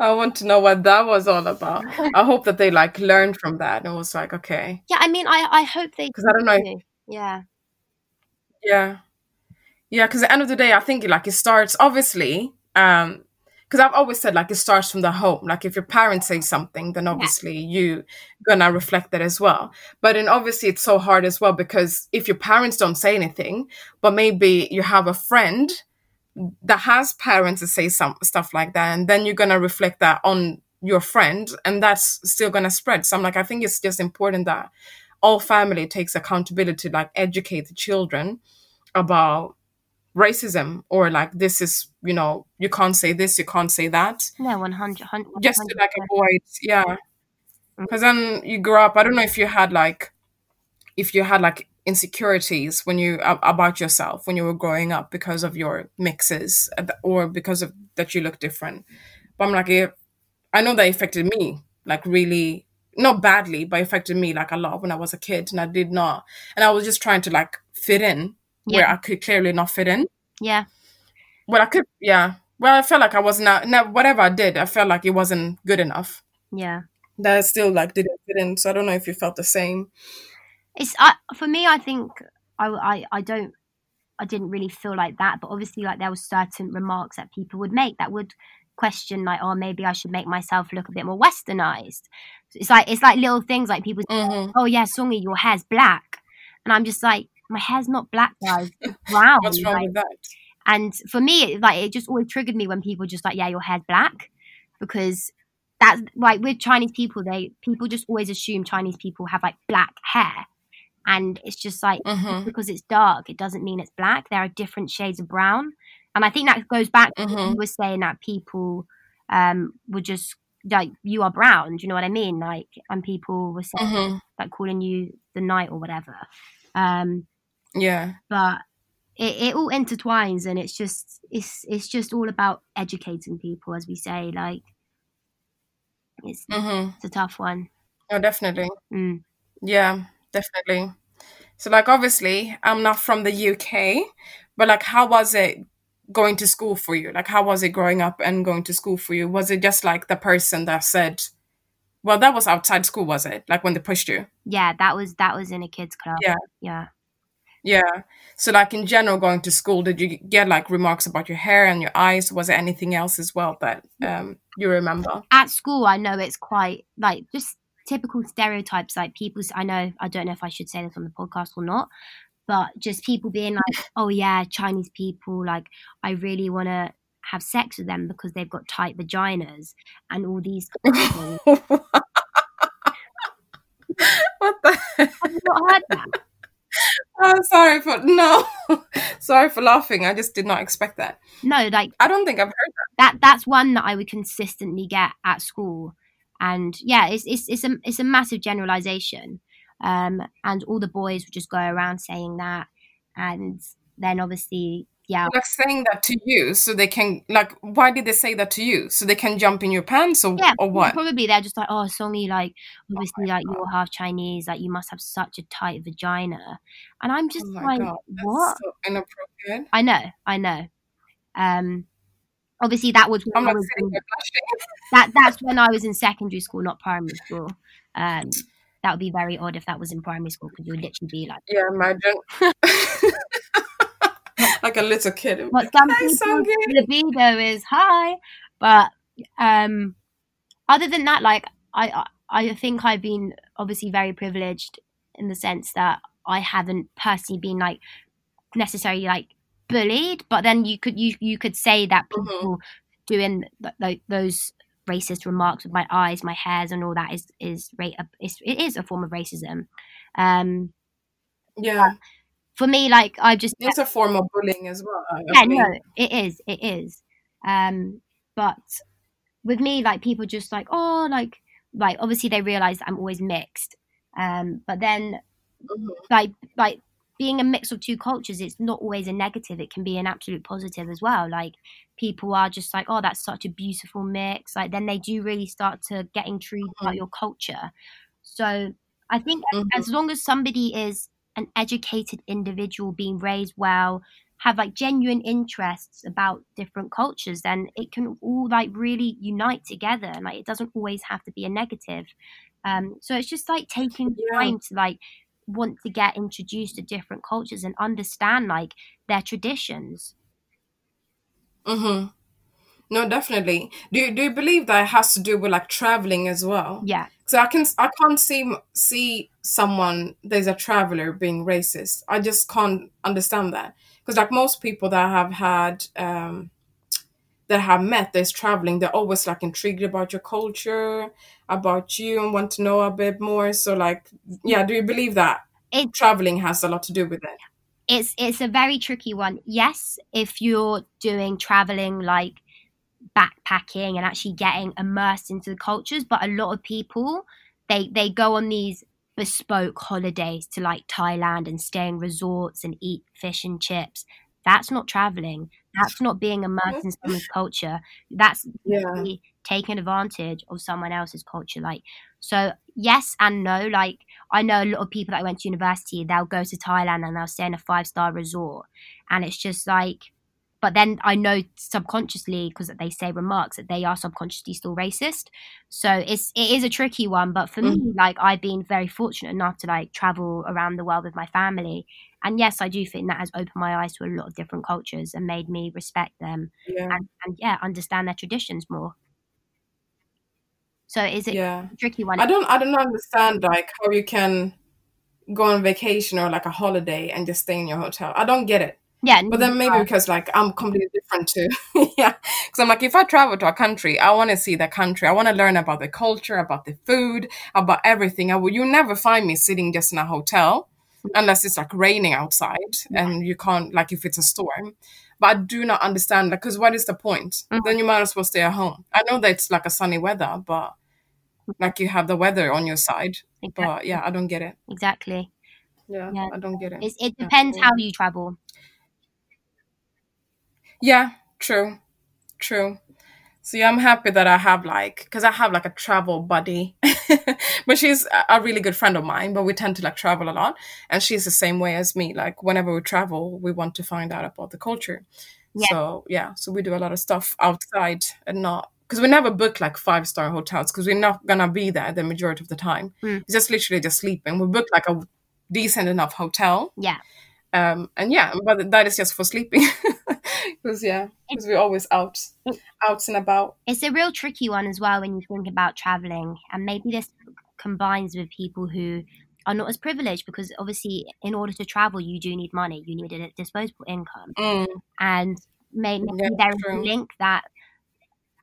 I want to know what that was all about. I hope that they like learned from that and was like, okay, yeah, I mean, I I hope they. because I don't know. do. Yeah, Yeah, yeah. Because at the end of the day, I think like it starts obviously. Um, because I've always said like it starts from the home. Like if your parents say something, then obviously you gonna reflect that as well. But then obviously it's so hard as well because if your parents don't say anything, but maybe you have a friend that has parents that say some stuff like that, and then you're gonna reflect that on your friend, and that's still gonna spread. So I'm like, I think it's just important that all family takes accountability, to like educate the children about racism or like this is you know you can't say this you can't say that. No, one hundred, just to like avoid yeah. because then you grow up. I don't know if you had like if you had like insecurities when you about yourself when you were growing up because of your mixes uh, or because of that you look different. But i'm like it, i know that affected me like really not badly but affected me like a lot when i was a kid and i did not. And i was just trying to like fit in where Yeah. i could clearly not fit in Yeah, well i could yeah well i felt like i was not no, whatever i did i felt like it wasn't good enough yeah. that I still like didn't fit in. So I don't know if you felt the same. It's I for me. I think I I I don't. I didn't really feel like that, but obviously, like there were certain remarks that people would make that would question, like, oh, maybe I should make myself look a bit more westernized. It's like it's like little things like people, Mm-hmm. oh yeah, Songi, your hair's black, and I'm just like, my hair's not black, <laughs> guys, it's brown. What's wrong like, with that? And for me, it, like it just always triggered me when people just like, yeah, your hair's black, because that's like with Chinese people, they people just always assume Chinese people have like black hair, and it's just like Mm-hmm. because it's dark, it doesn't mean it's black. There are different shades of brown, and I think that goes back to what Mhm. you were saying that people um would just like you are brown. Do you know what I mean? Like, and people were saying Mm-hmm. like calling you the night or whatever. Um, Yeah. but it, it all intertwines and it's just it's it's just all about educating people as we say like it's, Mm-hmm. it's a tough one Oh, definitely. mm. Yeah, definitely. So, like, obviously, I'm not from the UK, but like, how was it going to school for you? Like, how was it growing up and going to school for you? Was it just like the person that said, well, that was outside school, was it? Like when they pushed you? yeah that was that was in a kids club Yeah. yeah Yeah. So, like, in general, going to school, did you get like remarks about your hair and your eyes? Was there anything else as well that um, you remember? at school i know it's quite like just typical stereotypes like people i know i don't know if i should say this on the podcast or not but just people being like <laughs> oh yeah chinese people like i really want to have sex with them because they've got tight vaginas and all these kind of things. what the? have not heard that I'm sorry for no. <laughs> sorry for laughing. I just did not expect that. no like I don't think I've heard that That that's one that I would consistently get at school, and yeah, it's it's it's a it's a massive generalization, um, and all the boys would just go around saying that, and then obviously, yeah. Like saying that to you, so they can like. Why did they say that to you? So they can jump in your pants, or yeah, or what? probably they're just like, oh, Songi, like obviously, like you're half Chinese, like you must have such a tight vagina, and I'm just Oh like, god, that's what? so inappropriate. I know, I know. Um, obviously that was when I was in- that that's when I was in secondary school, not primary school. Um, that would be very odd if that was in primary school because you would literally be like, Yeah, imagine. <laughs> like a little kid. "What some people's libido is high," but um, other than that, like I I think I've been obviously very privileged in the sense that I haven't personally been like necessarily like bullied, but then you could you you could say that Mhm. people doing th- th- those racist remarks with my eyes, my hairs, and all that is is ra- is it is a form of racism. Um, Yeah, for me, like I've just it's a form of bullying as well. I yeah, mean. no, it is, it is. Um, but with me, like people just like, oh, like, like obviously they realize I'm always mixed. Um, but then Mhm. like, like being a mix of two cultures, it's not always a negative. It can be an absolute positive as well. Like people are just like, oh, that's such a beautiful mix. Like then they do really start to get intrigued mm-hmm. about your culture. So I think mm-hmm. as long as somebody is an educated individual being raised well, have like genuine interests about different cultures, then it can all like really unite together. And like it doesn't always have to be a negative. Um, so it's just like taking time to like want to get introduced to different cultures and understand like their traditions. Mm-hmm. No, definitely. Do you, do you believe that it has to do with like traveling as well? Yeah. So I can I can't see see someone there's a traveler being racist. I just can't understand that because like most people that I have had um that have met that's traveling, they're always like intrigued about your culture, about you, and want to know a bit more. So, like, yeah, do you believe that it, traveling has a lot to do with it? It's it's a very tricky one. Yes, if you're doing traveling like backpacking and actually getting immersed into the cultures, but a lot of people they they go on these bespoke holidays to like Thailand and stay in resorts and eat fish and chips. That's not traveling. That's not being immersed in someone's <laughs> culture. That's yeah. taking advantage of someone else's culture. Like, so yes and no. Like, I know a lot of people that went to university, they'll go to Thailand and they'll stay in a five star resort. And it's just like, but then I know subconsciously because they say remarks that they are subconsciously still racist. So it's it is a tricky one. But for mm. me, like I've been very fortunate enough to like travel around the world with my family, and yes, I do think that has opened my eyes to a lot of different cultures and made me respect them yeah. And, and yeah, understand their traditions more. So is it yeah. tricky one? I don't I don't understand like how you can go on vacation or like a holiday and just stay in your hotel. I don't get it. Yeah. But then maybe because like I'm completely different too. <laughs> yeah. Because I'm like, if I travel to a country, I want to see the country. I want to learn about the culture, about the food, about everything. I will. You never find me sitting just in a hotel unless it's like raining outside yeah. and you can't like if it's a storm. But I do not understand that because what is the point? Mm-hmm. Then you might as well stay at home. I know that it's like a sunny weather, but like you have the weather on your side. Exactly. But yeah, I don't get it. Exactly. Yeah, yeah. I don't get it. It's, it depends yeah. how you travel. Yeah, true, true. So yeah, I'm happy that I have like, because I have like a travel buddy, <laughs> but she's a really good friend of mine. But we tend to like travel a lot, and she's the same way as me. Like whenever we travel, we want to find out about the culture. Yeah. So yeah, so we do a lot of stuff outside and not because we never book like five star hotels because we're not gonna be there the majority of the time. Mm. It's just literally just sleeping. We book like a decent enough hotel. Yeah. Um, and yeah, but that is just for sleeping. <laughs> Because yeah, because we're always out, out and about. It's a real tricky one as well when you think about traveling, and maybe this combines with people who are not as privileged because obviously in order to travel you do need money you need a disposable income mm. and maybe yeah, there is a link that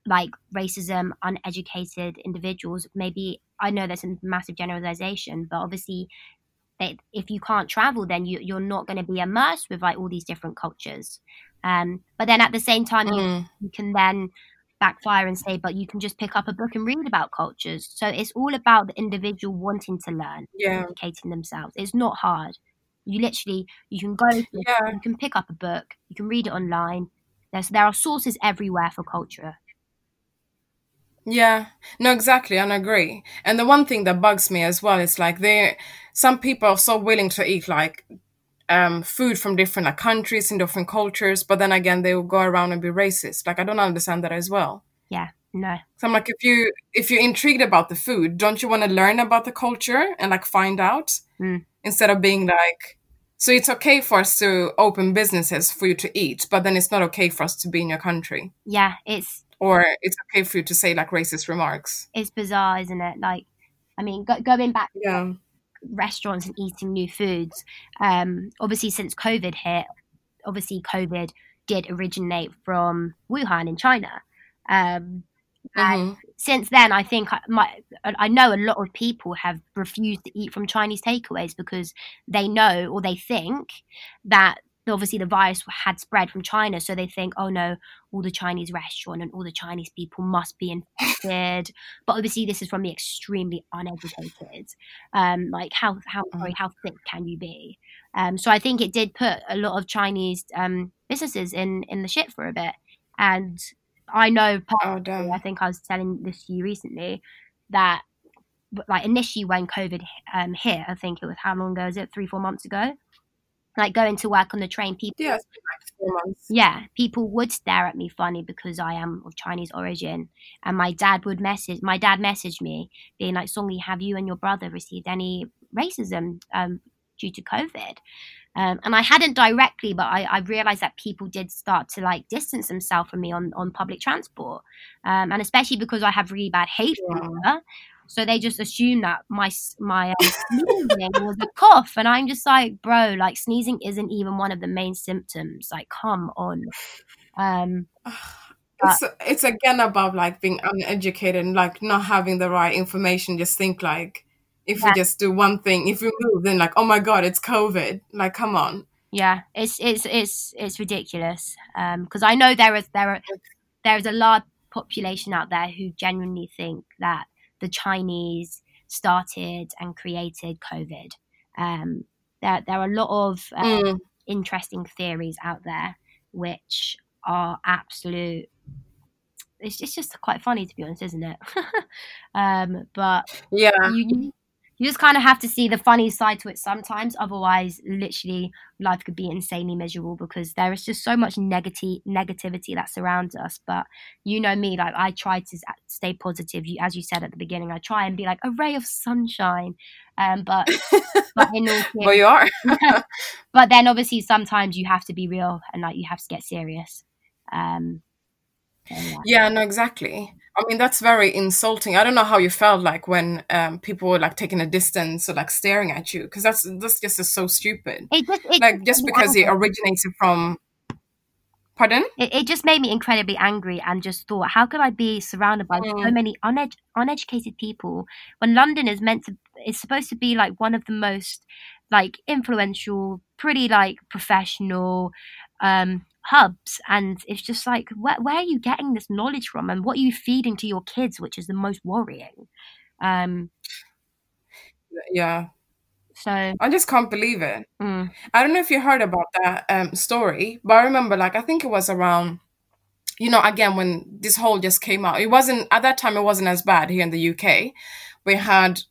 like racism uneducated individuals maybe i know there's a massive generalization but obviously that if you can't travel then you, you're not going to be immersed with like all these different cultures um, but then at the same time, mm. you, you can then backfire and say, but you can just pick up a book and read about cultures. So it's all about the individual wanting to learn, yeah. educating themselves. It's not hard. You literally, you can go, yeah. you can pick up a book, you can read it online. There's, there are sources everywhere for culture. Yeah, no, exactly, and I agree. And the one thing that bugs me as well is like they, some people are so willing to eat like um, food from different like, countries and different cultures, but then again, they will go around and be racist. Like I don't understand that as well. Yeah, no. So I'm like, if you if you're intrigued about the food, don't you want to learn about the culture and like find out mm. instead of being like, so it's okay for us to open businesses for you to eat, but then it's not okay for us to be in your country. Yeah, it's or it's okay for you to say like racist remarks. It's bizarre, isn't it? Like, I mean, go, going back, yeah restaurants and eating new foods. Um, obviously, since COVID hit, obviously COVID did originate from Wuhan in China. Um, and mm-hmm. since then, I think I, my, I know a lot of people have refused to eat from Chinese takeaways because they know or they think that obviously the virus had spread from China, so they think, oh no, all the Chinese restaurant and all the Chinese people must be infected. but obviously, this is from the extremely uneducated. Um, like how how Mm. sorry, how thick can you be? Um, so I think it did put a lot of Chinese um, businesses in in the shit for a bit. And I know Oh. I think I was telling this to you recently that like initially when COVID um, hit, I think it was how long ago is it? Three, four months ago. Like going to work on the train, people Yeah, like yeah, people would stare at me funny because I am of Chinese origin. And my dad would message my dad messaged me being like, Songi, have you and your brother received any racism um, due to COVID? Um, and I hadn't directly, but I, I realized that people did start to like distance themselves from me on, on public transport. Um, and especially because I have really bad hay fever. So they just assume that my my um, sneezing was a cough, and I'm just like, bro, like sneezing isn't even one of the main symptoms. Like, come on. Um, <sighs> It's it's again about like being uneducated and like not having the right information. Just think like if Yeah. you just do one thing, if we move, then like oh my god, it's COVID. Like come on. yeah, it's it's it's it's ridiculous. Um, because I know there is there are there is a large population out there who genuinely think that the Chinese started and created COVID. Um, there there are a lot of uh, Mm. interesting theories out there which are absolute it's, it's just quite funny to be honest isn't it <laughs> um but Yeah. you, you just kind of have to see the funny side to it sometimes otherwise literally life could be insanely miserable because there is just so much negative negativity that surrounds us but you know me like i try to stay positive you, as you said at the beginning i try and be like a ray of sunshine um but <laughs> but in all Well, you are. <laughs> but then obviously sometimes you have to be real and like you have to get serious um so, yeah. Yeah, no, exactly. I mean, that's very insulting. I don't know how you felt like when um, people were like taking a distance or like staring at you, because that's that's just so stupid. it just it, Like just because it originated from. Pardon? it, it just made me incredibly angry and just thought how could i be surrounded by so Mm. many uned- uneducated people when london is meant to is supposed to be like one of the most like influential pretty like professional um hubs and it's just like where, where are you getting this knowledge from and what are you feeding to your kids which is the most worrying um Yeah, so I just can't believe it. mm, I don't know if you heard about that um, story, but I remember, like, I think it was around, you know, again, when this whole just came out. It wasn't, at that time, it wasn't as bad here in the UK. We had,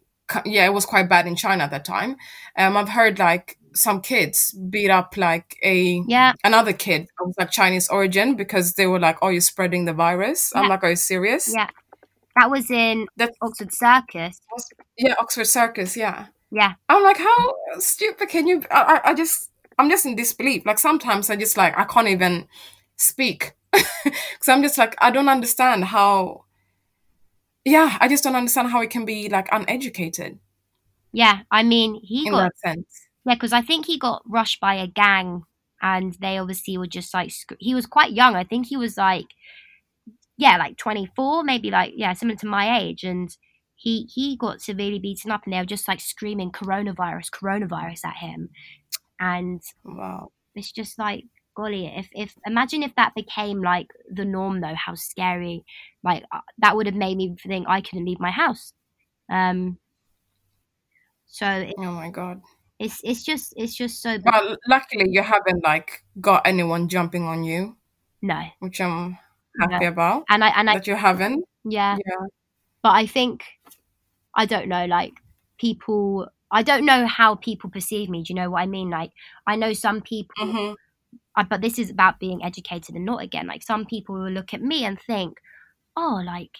yeah, it was quite bad in China at that time. Um, I've heard, like, some kids beat up, like, a, yeah another kid of, like, Chinese origin because they were like, oh, you're spreading the virus. I'm Yeah. like, are you serious? yeah that was in That's, oxford circus yeah, Oxford Circus, yeah. yeah I'm like, how stupid can you? I, I, I just, I'm just in disbelief. Like sometimes I just like I can't even speak <laughs> because I'm just like I don't understand how. Yeah, I just don't understand how it can be like uneducated yeah i mean he in got that sense. Yeah, because I think he got rushed by a gang, and they obviously were just like sc- he was quite young. I think he was like, yeah, like twenty four, maybe like yeah, similar to my age, and he he got severely beaten up, and they were just like screaming coronavirus, coronavirus at him, and Wow. it's just like golly, if if imagine if that became like the norm though, how scary! Like uh, that would have made me think I couldn't leave my house. Um. So it, Oh my god. It's it's just it's just so bad. Well, luckily you haven't like got anyone jumping on you, no. which I'm happy about and I and I that you haven't. yeah, Yeah. but I think I don't know like people I don't know how people perceive me. Do you know what I mean? Like I know some people, hmm I, but this is about being educated and not again. Like some people will look at me and think, oh, like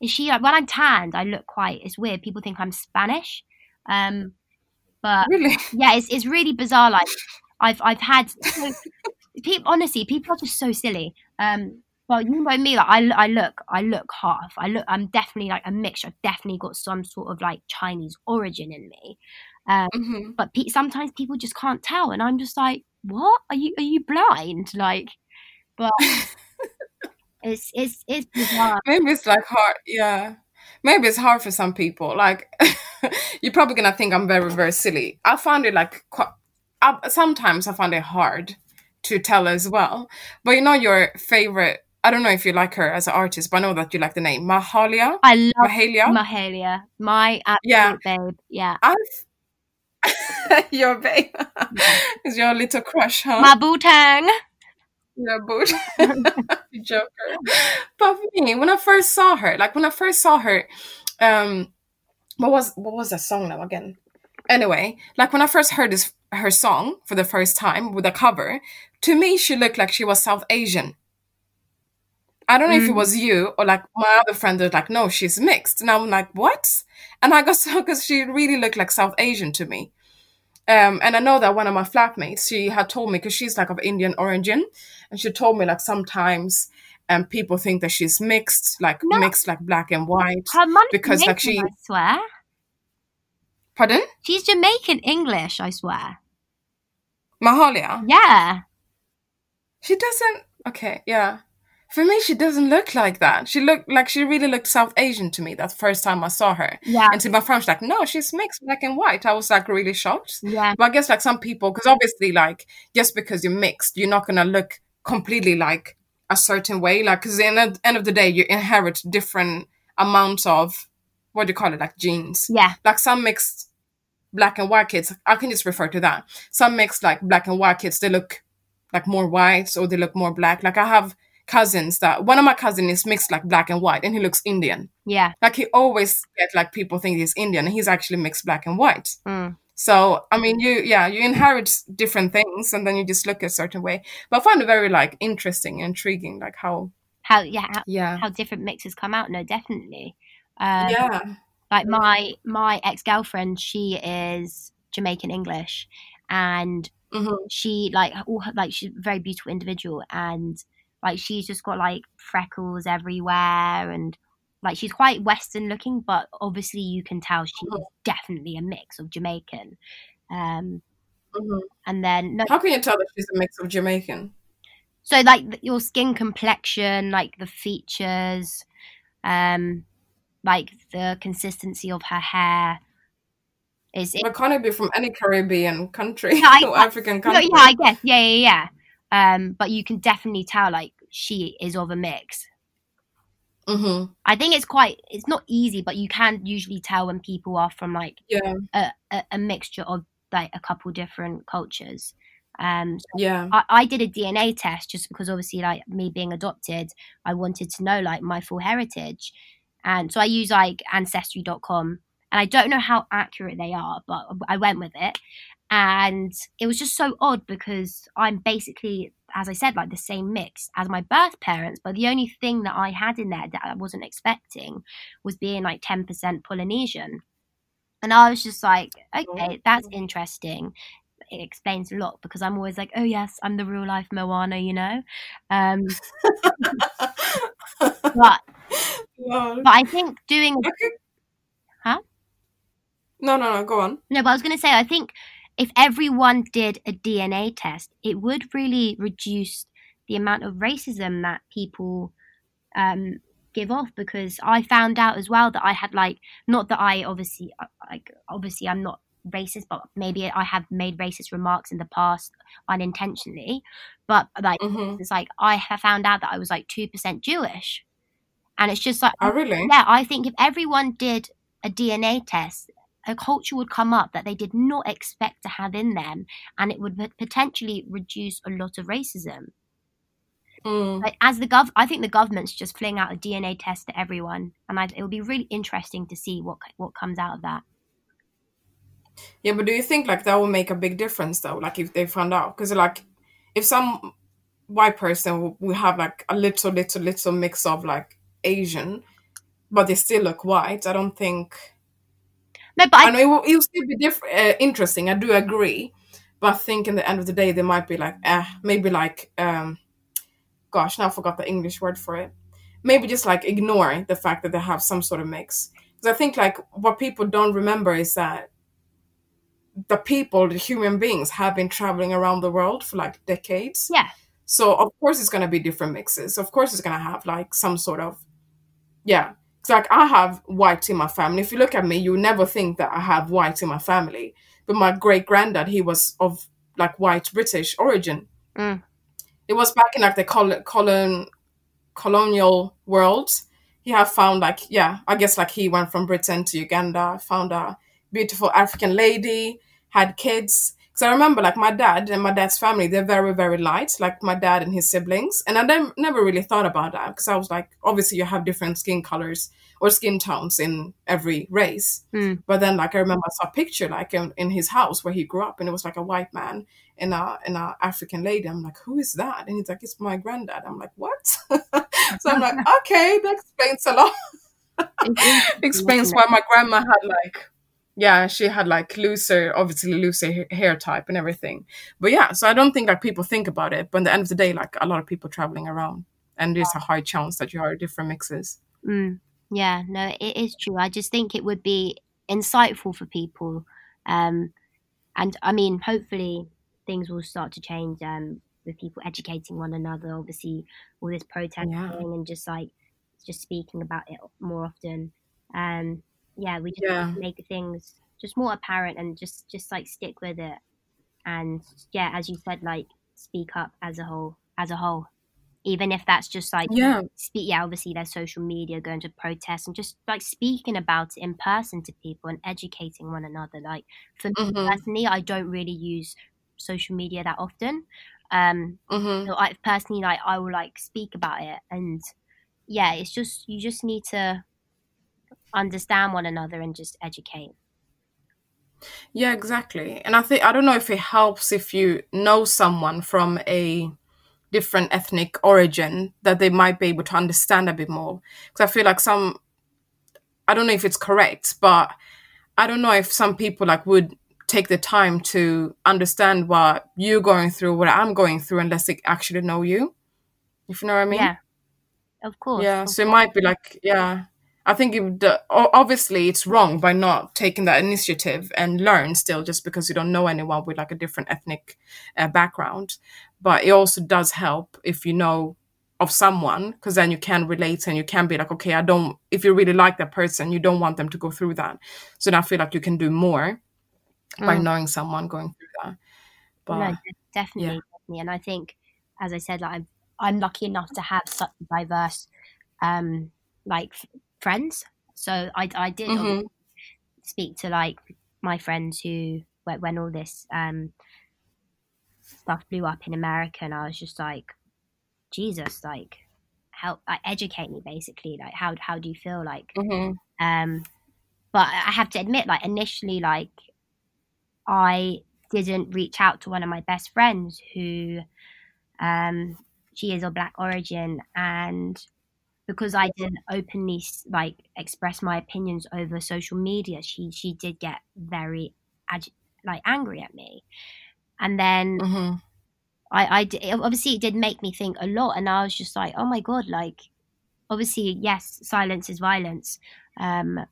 is she like when I'm tanned? I look quite. It's weird. People think I'm Spanish, um, but Really? yeah, it's it's really bizarre. Like I've I've had so, <laughs> people honestly, people are just so silly. Um, well, you know me, like I, I look I look half. I look I'm definitely like a mixture. I've definitely got some sort of like Chinese origin in me. Um, hmm but pe- sometimes people just can't tell, and I'm just like, what are you are you blind? Like, but <laughs> it's it's it's bizarre. Maybe it's like hard. Yeah. Maybe it's hard for some people. Like, <laughs> <laughs> you're probably gonna think I'm very, very silly. I found it like quite. I, sometimes I found it hard to tell as well. But you know your favorite. I don't know if you like her as an artist, but I know that you like the name Mahalia. I love Mahalia. Mahalia. My absolute Yeah. babe. Yeah. I've <laughs> your babe is <laughs> your little crush, huh? My boo tang. Yeah, boot. You Joker. But for me, when I first saw her, like when I first saw her, um, what was what was that song now again? Anyway, like when I first heard this her song for the first time with a cover, to me she looked like she was South Asian. I don't know if it Mm. was you or like my other friend was like, no, she's mixed. And I'm like, what? And I got <laughs> so because she really looked like South Asian to me. Um, and I know that one of my flatmates, she had told me because she's like of Indian origin, and she told me like sometimes um people think that she's mixed, like No. mixed like black and white. Her mum's Because, like, Jamaican, she- I swear. Pardon? She's Jamaican English, I swear. Mahalia? Yeah. She doesn't okay, yeah. For me, she doesn't look like that. She looked like she really looked South Asian to me that first time I saw her. Yeah. And to my friend, she's like, no, she's mixed black and white. I was like really shocked. Yeah. But I guess like some people, because obviously, like just because you're mixed, you're not gonna look completely like a certain way. Like, because in the end of the day, you inherit different amounts of what do you call it, like genes. Yeah. Like some mixed black and white kids, I can just refer to that. Some mixed like black and white kids, they look like more white or they look more black. Like I have cousins that one of my cousins is mixed like black and white, and he looks Indian. Yeah. Like he always get like people think he's Indian, and he's actually mixed black and white. Mm. So I mean, you yeah, you inherit different things, and then you just look a certain way. But I find it very like interesting, intriguing, like how How yeah, how, yeah how different mixes come out. No, definitely. Um, yeah like my my ex-girlfriend she is jamaican english and hmm she like all her, like she's a very beautiful individual and like she's just got like freckles everywhere and like she's quite western looking but obviously you can tell she's Mhm. definitely a mix of jamaican um hmm and then no, How can you tell that she's a mix of Jamaican? so like your skin complexion like the features um like the consistency of her hair is But can't it be from any Caribbean country Yeah, I- <laughs> or African No, country? yeah, I guess. Yeah, yeah, yeah. Um, but you can definitely tell like she is of a mix. Hmm I think it's quite. It's not easy, but you can usually tell when people are from like Yeah, a, a, a mixture of like a couple different cultures. Um, so yeah, I, I did a DNA test just because obviously like me being adopted, I wanted to know like my full heritage, and so I use like ancestry.com, and I don't know how accurate they are, but I went with it, and it was just so odd because I'm basically, as I said, like the same mix as my birth parents, but the only thing that I had in there that I wasn't expecting was being like ten percent Polynesian. And I was just like, okay, that's interesting it explains a lot because I'm always like, oh yes, I'm the real life Moana, you know. Um, but <laughs> but I think doing Okay. Huh? No, no, no. Go on. no, but I was going to say I think if everyone did a DNA test, it would really reduce the amount of racism that people um, give off because I found out as well that I had like not that I obviously uh, like obviously I'm not racist but maybe I have made racist remarks in the past unintentionally but like hmm it's like I have found out that I was like 2% Jewish. And it's just like, Oh, really? yeah, I think if everyone did a DNA test, a culture would come up that they did not expect to have in them, and it would potentially reduce a lot of racism. Mm. Like, as the gov, I think the government's just fling out a DNA test to everyone, and I, it will be really interesting to see what what comes out of that. Yeah, but do you think like that will make a big difference though? Like if they found out, because like if some white person will have like a little, little, little mix of like Asian, but they still look white, I don't think. No, but I I, know it will, it will still be different, uh, interesting. I do agree, but I think in the end of the day, they might be like, eh, maybe like, um, gosh, now I forgot the English word for it. Maybe just like ignore the fact that they have some sort of mix. Because I think like what people don't remember is that the people, the human beings, have been traveling around the world for like decades. yeah, So of course it's gonna be different mixes. Of course it's gonna have like some sort of yeah. Like I have white in my family. If you look at me, you'll never think that I have white in my family. But my great granddad, he was of like white British origin. Mm. it was back in like the col- colon colonial world. He had found like yeah, I guess like he went from Britain to Uganda, found a beautiful African lady, had kids. Because I remember like my dad and my dad's family, they're very very light, like my dad and his siblings, and I never never really thought about that because I was like, obviously you have different skin colors or skin tones in every race. Mm. But then like I remember I saw a picture like in, in his house where he grew up, and it was like a white man and a and a African lady. I'm like, who is that? And he's like, it's my granddad. I'm like, what? <laughs> so I'm like, <laughs> okay, that explains a lot. <laughs> explains why my grandma had like yeah she had like looser obviously looser hair type and everything but yeah so i don't think like people think about it but at the end of the day like a lot of people traveling around and there's a high chance that you are different mixes Mm. Yeah, no, it is true. I just think it would be insightful for people. Um, and I mean, hopefully things will start to change um, with people educating one another. Obviously, all this protesting Yeah. and just like just speaking about it more often. Um, yeah, we just Yeah. to make things just more apparent and just just like stick with it. And yeah, as you said, like speak up as a whole, as a whole, even if that's just like yeah speak yeah obviously there's social media going to protests and just like speaking about it in person to people and educating one another like for me Mhm. personally i don't really use social media that often um hmm so i personally like i will like speak about it and yeah it's just you just need to understand one another and just educate. Yeah exactly. And i think i don't know if it helps if you know someone from a different ethnic origin that they might be able to understand a bit more. Because i feel like some i don't know if it's correct but i don't know if some people like would take the time to understand what you're going through what i'm going through unless they actually know you if you know what i mean? Yeah. Of course yeah of so it might be like yeah i think it, obviously it's wrong by not taking that initiative and learn still just because you don't know anyone with like a different ethnic uh, background but it also does help if you know of someone because then you can relate and you can be like okay i don't if you really like that person you don't want them to go through that so then i feel like you can do more by Mm. knowing someone going through that but no, de- definitely, definitely. And I think, as I said, like I'm, I'm lucky enough to have such diverse, um, like friends. So I, I did Mhm. speak to like my friends who when, when all this um stuff blew up in America, and I was just like, Jesus, like help, like educate me, basically. Like how how do you feel like? Mhm. Um, but I have to admit, like initially, like I didn't reach out to one of my best friends who, um, she is of black origin, and because I didn't openly like express my opinions over social media, she she did get very ag- like angry at me, and then Mhm. I, I d- it- obviously it did make me think a lot and i was just like oh my god like obviously yes silence is violence um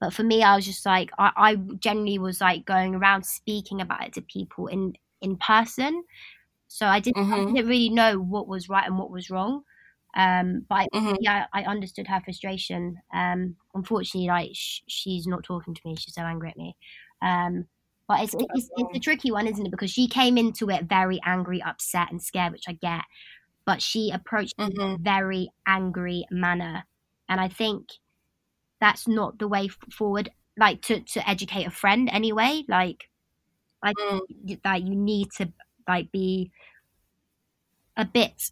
but for me i was just like i, I generally was like going around speaking about it to people in in person so i didn't, I Mhm. didn't really know what was right and what was wrong um but I, Mhm. yeah i understood her frustration. Um unfortunately like sh- she's not talking to me. She's so angry at me. Um but it's, it's it's a tricky one isn't it? Because she came into it very angry upset and scared which i get. But she approached it in a Mhm. very angry manner. And i think that's not the way forward like to to educate a friend anyway. Like i Mm. that you need to like be a bit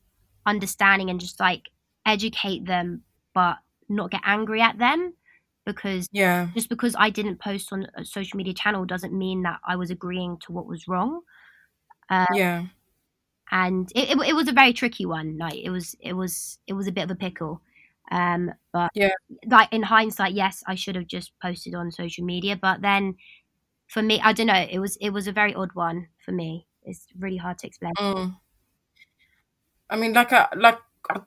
understanding and just like educate them but not get angry at them because yeah just because I didn't post on a social media channel doesn't mean that I was agreeing to what was wrong. yeah And it, it, it was a very tricky one. Like it was it was it was a bit of a pickle. Um, but Yeah. like in hindsight, yes, I should have just posted on social media. But then for me, I don't know. It was it was a very odd one for me. It's really hard to explain. Mm. I mean, like I like I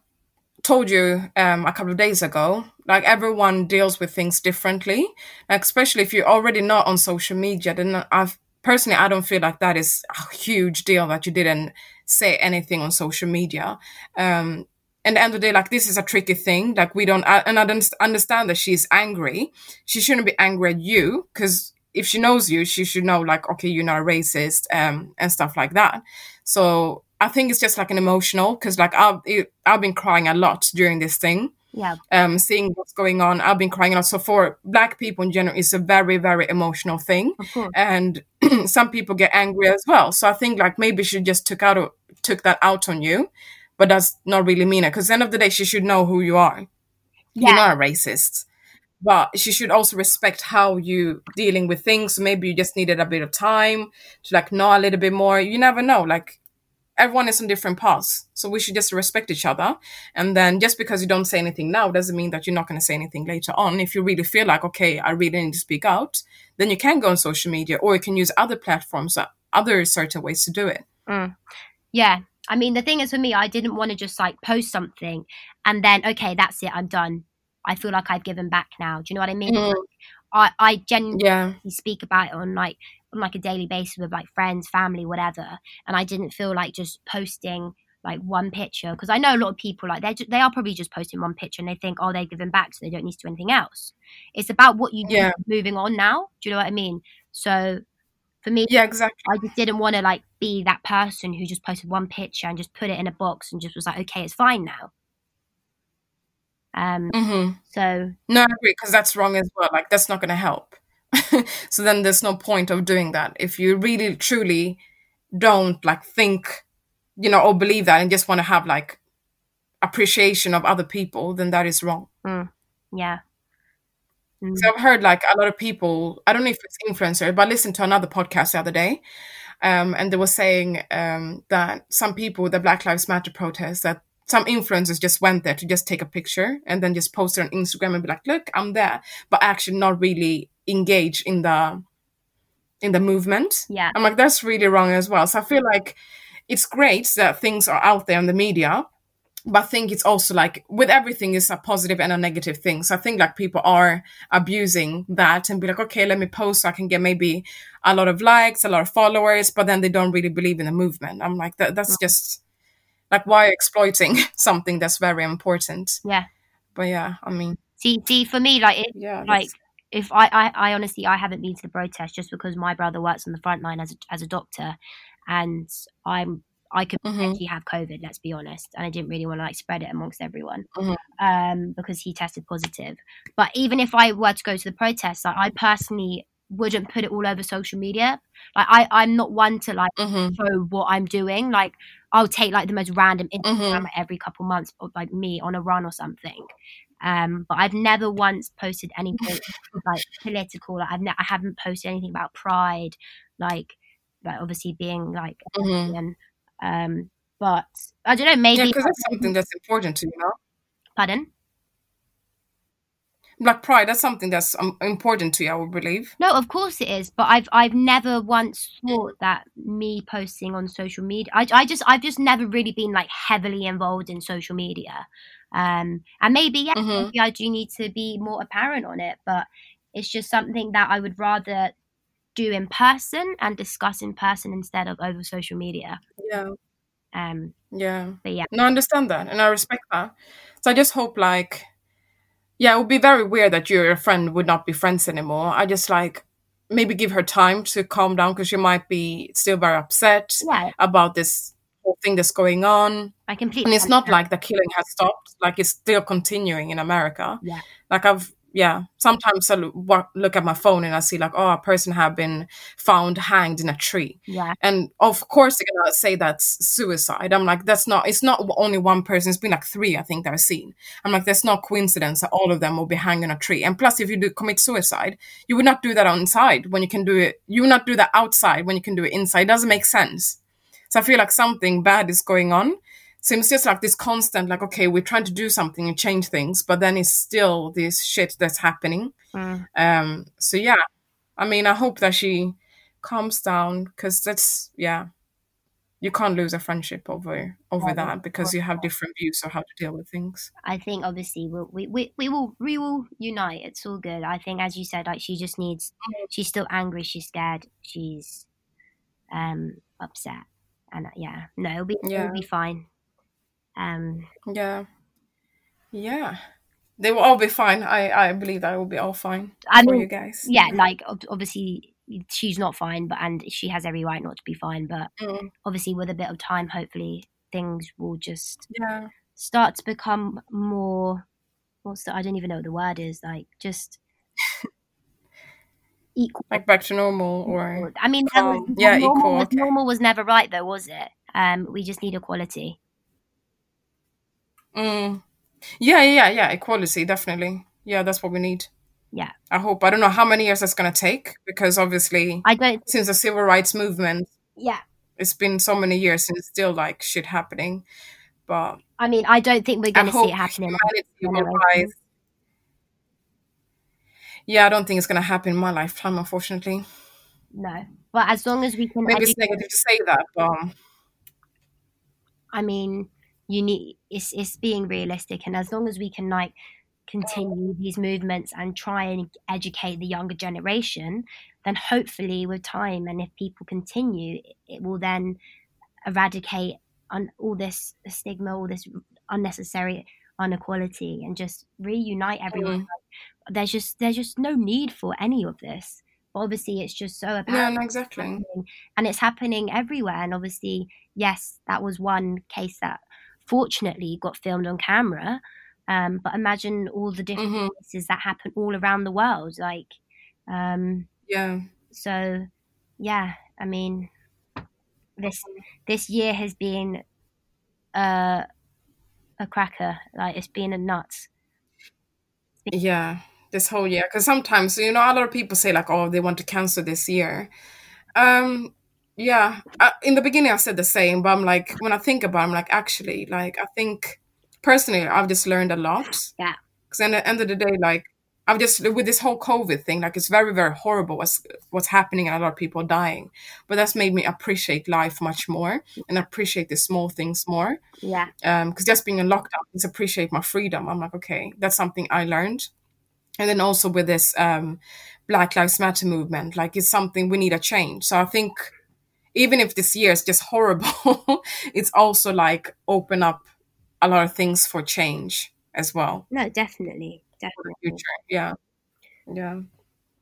told you um, a couple of days ago, like everyone deals with things differently. Like, especially if you're already not on social media, then I've personally I don't feel like that is a huge deal that you didn't say anything on social media. Um, and the end of the day, like this is a tricky thing. Like we don't, I- and I don't understand that she's angry. She shouldn't be angry at you because if she knows you, she should know like, okay, you're not a racist, um, and stuff like that. So I think it's just like an emotional because like I've it, I've been crying a lot during this thing. Yeah. Um, seeing what's going on, I've been crying a lot. So for Black people in general, it's a very very emotional thing, Of course. and <clears throat> some people get angry as well. So I think like maybe she just took out took that out on you, but that's not really mean it. Because end of the day, she should know who you are. Yeah. You're not a racist, but she should also respect how you dealing with things. Maybe you just needed a bit of time to like know a little bit more. You never know. Like everyone is on different paths, so we should just respect each other. And then just because you don't say anything now doesn't mean that you're not going to say anything later on. If you really feel like okay, I really need to speak out, then you can go on social media or you can use other platforms, uh, other certain ways to do it. Yeah. I mean, the thing is for me, I didn't want to just like post something and then, okay, that's it, I'm done. I feel like I've given back now. Do you know what I mean? Mm. I, I genuinely Yeah, speak about it on like on like a daily basis with like friends, family, whatever. And I didn't feel like just posting like one picture because I know a lot of people like they they are probably just posting one picture and they think oh they're giving back so they don't need to do anything else. It's about what you do Yeah. moving on now. Do you know what I mean? So for me, yeah, exactly. I just didn't want to like be that person who just posted one picture and just put it in a box and just was like, okay, it's fine now. Um, Mm-hmm. so No, I agree because that's wrong as well. Like that's not going to help. <laughs> so then there's no point of doing that if you really truly don't like think, you know, or believe that and just want to have like appreciation of other people, then that is wrong. yeah, Mm. So I've heard like a lot of people. I don't know if it's influencer, but I listened to another podcast the other day, um, and they were saying um, that some people, the Black Lives Matter protest, that some influencers just went there to just take a picture and then just post it on Instagram and be like, "Look, I'm there," but actually not really engage in the in the movement. yeah, I'm like, that's really wrong as well. So I feel like it's great that things are out there in the media, but I think it's also like with everything is a positive and a negative thing. So I think like people are abusing that and be like, okay, let me post so I can get maybe a lot of likes, a lot of followers, but then they don't really believe in the movement. I'm like, that that's just like why exploiting <laughs> something that's very important. yeah. But yeah, I mean, See, see, for me, like it, yeah, like if I, I, I honestly I haven't been to the protest just because my brother works on the front line as a, as a doctor, and I'm I could Mhm. potentially have COVID. Let's be honest, and I didn't really want to like spread it amongst everyone, Mhm. um, because he tested positive. But even if I were to go to the protest, like, I personally wouldn't put it all over social media. Like I, I'm not one to like Mhm, show what I'm doing. Like I'll take like the most random Instagram Mhm. every couple months of like me on a run or something. Um, but I've never once posted anything <laughs> like political. Like I've ne- I haven't posted anything about pride, like like obviously being like mhm. American. Um, but I don't know. Maybe because that's something that's important to you know. pardon. Black Pride, that's something that's um, important to you, I would believe. No, of course it is, but I've I've never once thought that me posting on social media. I, I just I've just never really been like heavily involved in social media, um, and maybe yeah, Mhm. maybe I do need to be more apparent on it, but it's just something that I would rather do in person and discuss in person instead of over social media. Yeah, Um, yeah. but yeah, No, I understand that, and I respect that. So I just hope, like, yeah, it would be very weird that your friend would not be friends anymore. I just like maybe give her time to calm down because she might be still very upset yeah, about this whole thing that's going on. I completely. And it's not like the killing has stopped; like it's still continuing in America. Yeah. Like I've yeah. Sometimes I look, at my phone and I see like, oh, a person have been found hanged in a tree. yeah, and of course they're gonna say that's suicide i'm like that's not it's not only one person it's been like three i think that i've seen i'm like that's not coincidence that all of them will be hanging on a tree and plus if you do commit suicide you would not do that inside when you can do it you would not do that outside when you can do it inside it doesn't make sense so i feel like something bad is going on so it's just like this constant like okay we're trying to do something and change things but then it's still this shit that's happening Mm. um so yeah i mean i hope that she calms down because that's yeah you can't lose a friendship over over Yeah, that because you have different views of how to deal with things I think obviously we'll, we we we will we will unite. It's all good. I think as you said, like she just needs. She's still angry. She's scared. She's um upset. And uh, yeah, no, it'll be Yeah. it'll be fine. Um, yeah yeah they will all be fine i i believe that will be all fine I for mean, you guys yeah, like obviously she's not fine, but and she has every right not to be fine. But Mm. obviously, with a bit of time, hopefully things will just Yeah. start to become more. What's the? I don't even know what the word is. Like just equal. Like back to normal or I mean, that was. Yeah, normal, equal, was, okay. normal was never right, though, was it? Um, we just need equality. mm. Yeah, yeah, yeah. Equality, definitely. Yeah, that's what we need. Yeah. I hope. I don't know how many years that's gonna take because obviously I don't. since the civil rights movement, Yeah. it's been so many years and it's still like shit happening. But I mean, I don't think we're going to see it happening. humanity will rise. Yeah, I don't think it's gonna happen in my lifetime, unfortunately. No, but as long as we can, Maybe it's negative to say that, but um, I mean, you need it's it's being realistic, and as long as we can like continue these movements and try and educate the younger generation, then hopefully with time, and if people continue, it- it will then eradicate on all this stigma, all this unnecessary inequality, and just reunite everyone. There's just there's just no need for any of this. But obviously, it's just so apparent yeah, exactly. and it's happening everywhere. And obviously, yes, that was one case that fortunately got filmed on camera. Um, but imagine all the different hmm cases that happen all around the world. Like, um, Yeah, so yeah, I mean, this this year has been uh, a cracker. Like, it's been a nuts. yeah. This whole year, because sometimes you know a lot of people say like, oh, they want to cancel this year. Um, yeah. Uh, in the beginning, I said the same, but I'm like, when I think about, it, I'm like, actually, like, I think personally, I've just learned a lot. Yeah. Because at the end of the day, like, I've just with this whole COVID thing, like, it's very, very horrible what's what's happening, and a lot of people dying. But that's made me appreciate life much more and appreciate the small things more. Yeah, um because just being in lockdown is appreciate my freedom. I'm like okay that's something i learned. And then also with this um black lives matter movement like it's something we need a change. So i think even if this year is just <laughs> horrible it's also like open up a lot of things for change as well. No, definitely, definitely, future yeah yeah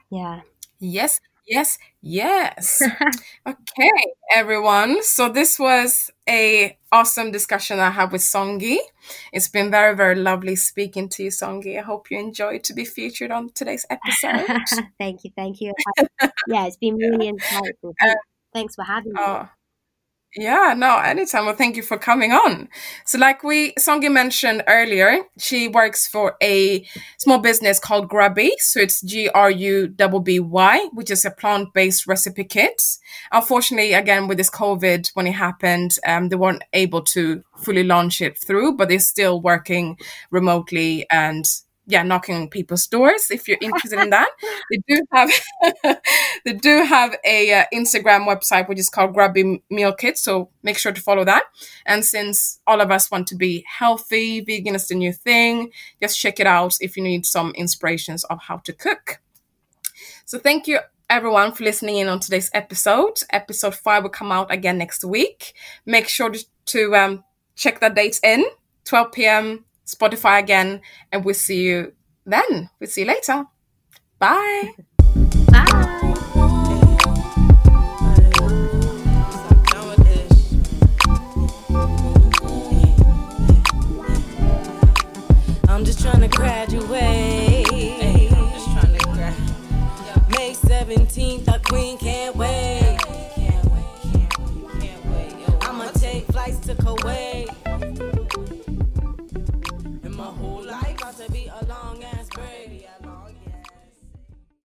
yeah. yes yes yes <laughs> Okay, everyone. So this was a awesome discussion I had with Songi. It's been very, very lovely speaking to you, Songi. I hope you enjoyed to be featured on today's episode. <laughs> thank you, thank you. <laughs> yeah, it's been really insightful. Uh, Thanks for having me. oh, yeah, no, anytime. Well, thank you for coming on. So, like we Songi mentioned earlier, she works for a small business called Grubby. So it's G R U B B Y, which is a plant-based recipe kit. Unfortunately, again with this COVID, when it happened, um, they weren't able to fully launch it through, but they're still working remotely and yeah, knocking on people's doors. If you're interested in that, they do have <laughs> they do have a uh, Instagram website which is called Grubby Meal Kit. So make sure to follow that. And since all of us want to be healthy, vegan is the new thing. Just check it out if you need some inspirations of how to cook. So thank you everyone for listening in on today's episode. Episode five will come out again next week. Make sure to, to um, check that date in 12 p.m. Spotify again, and we'll see you then. We'll see you later. Bye. <laughs> Bye. I'm just trying to graduate. May 17th, the queen can't wait. I'ma take flights to Kuwait.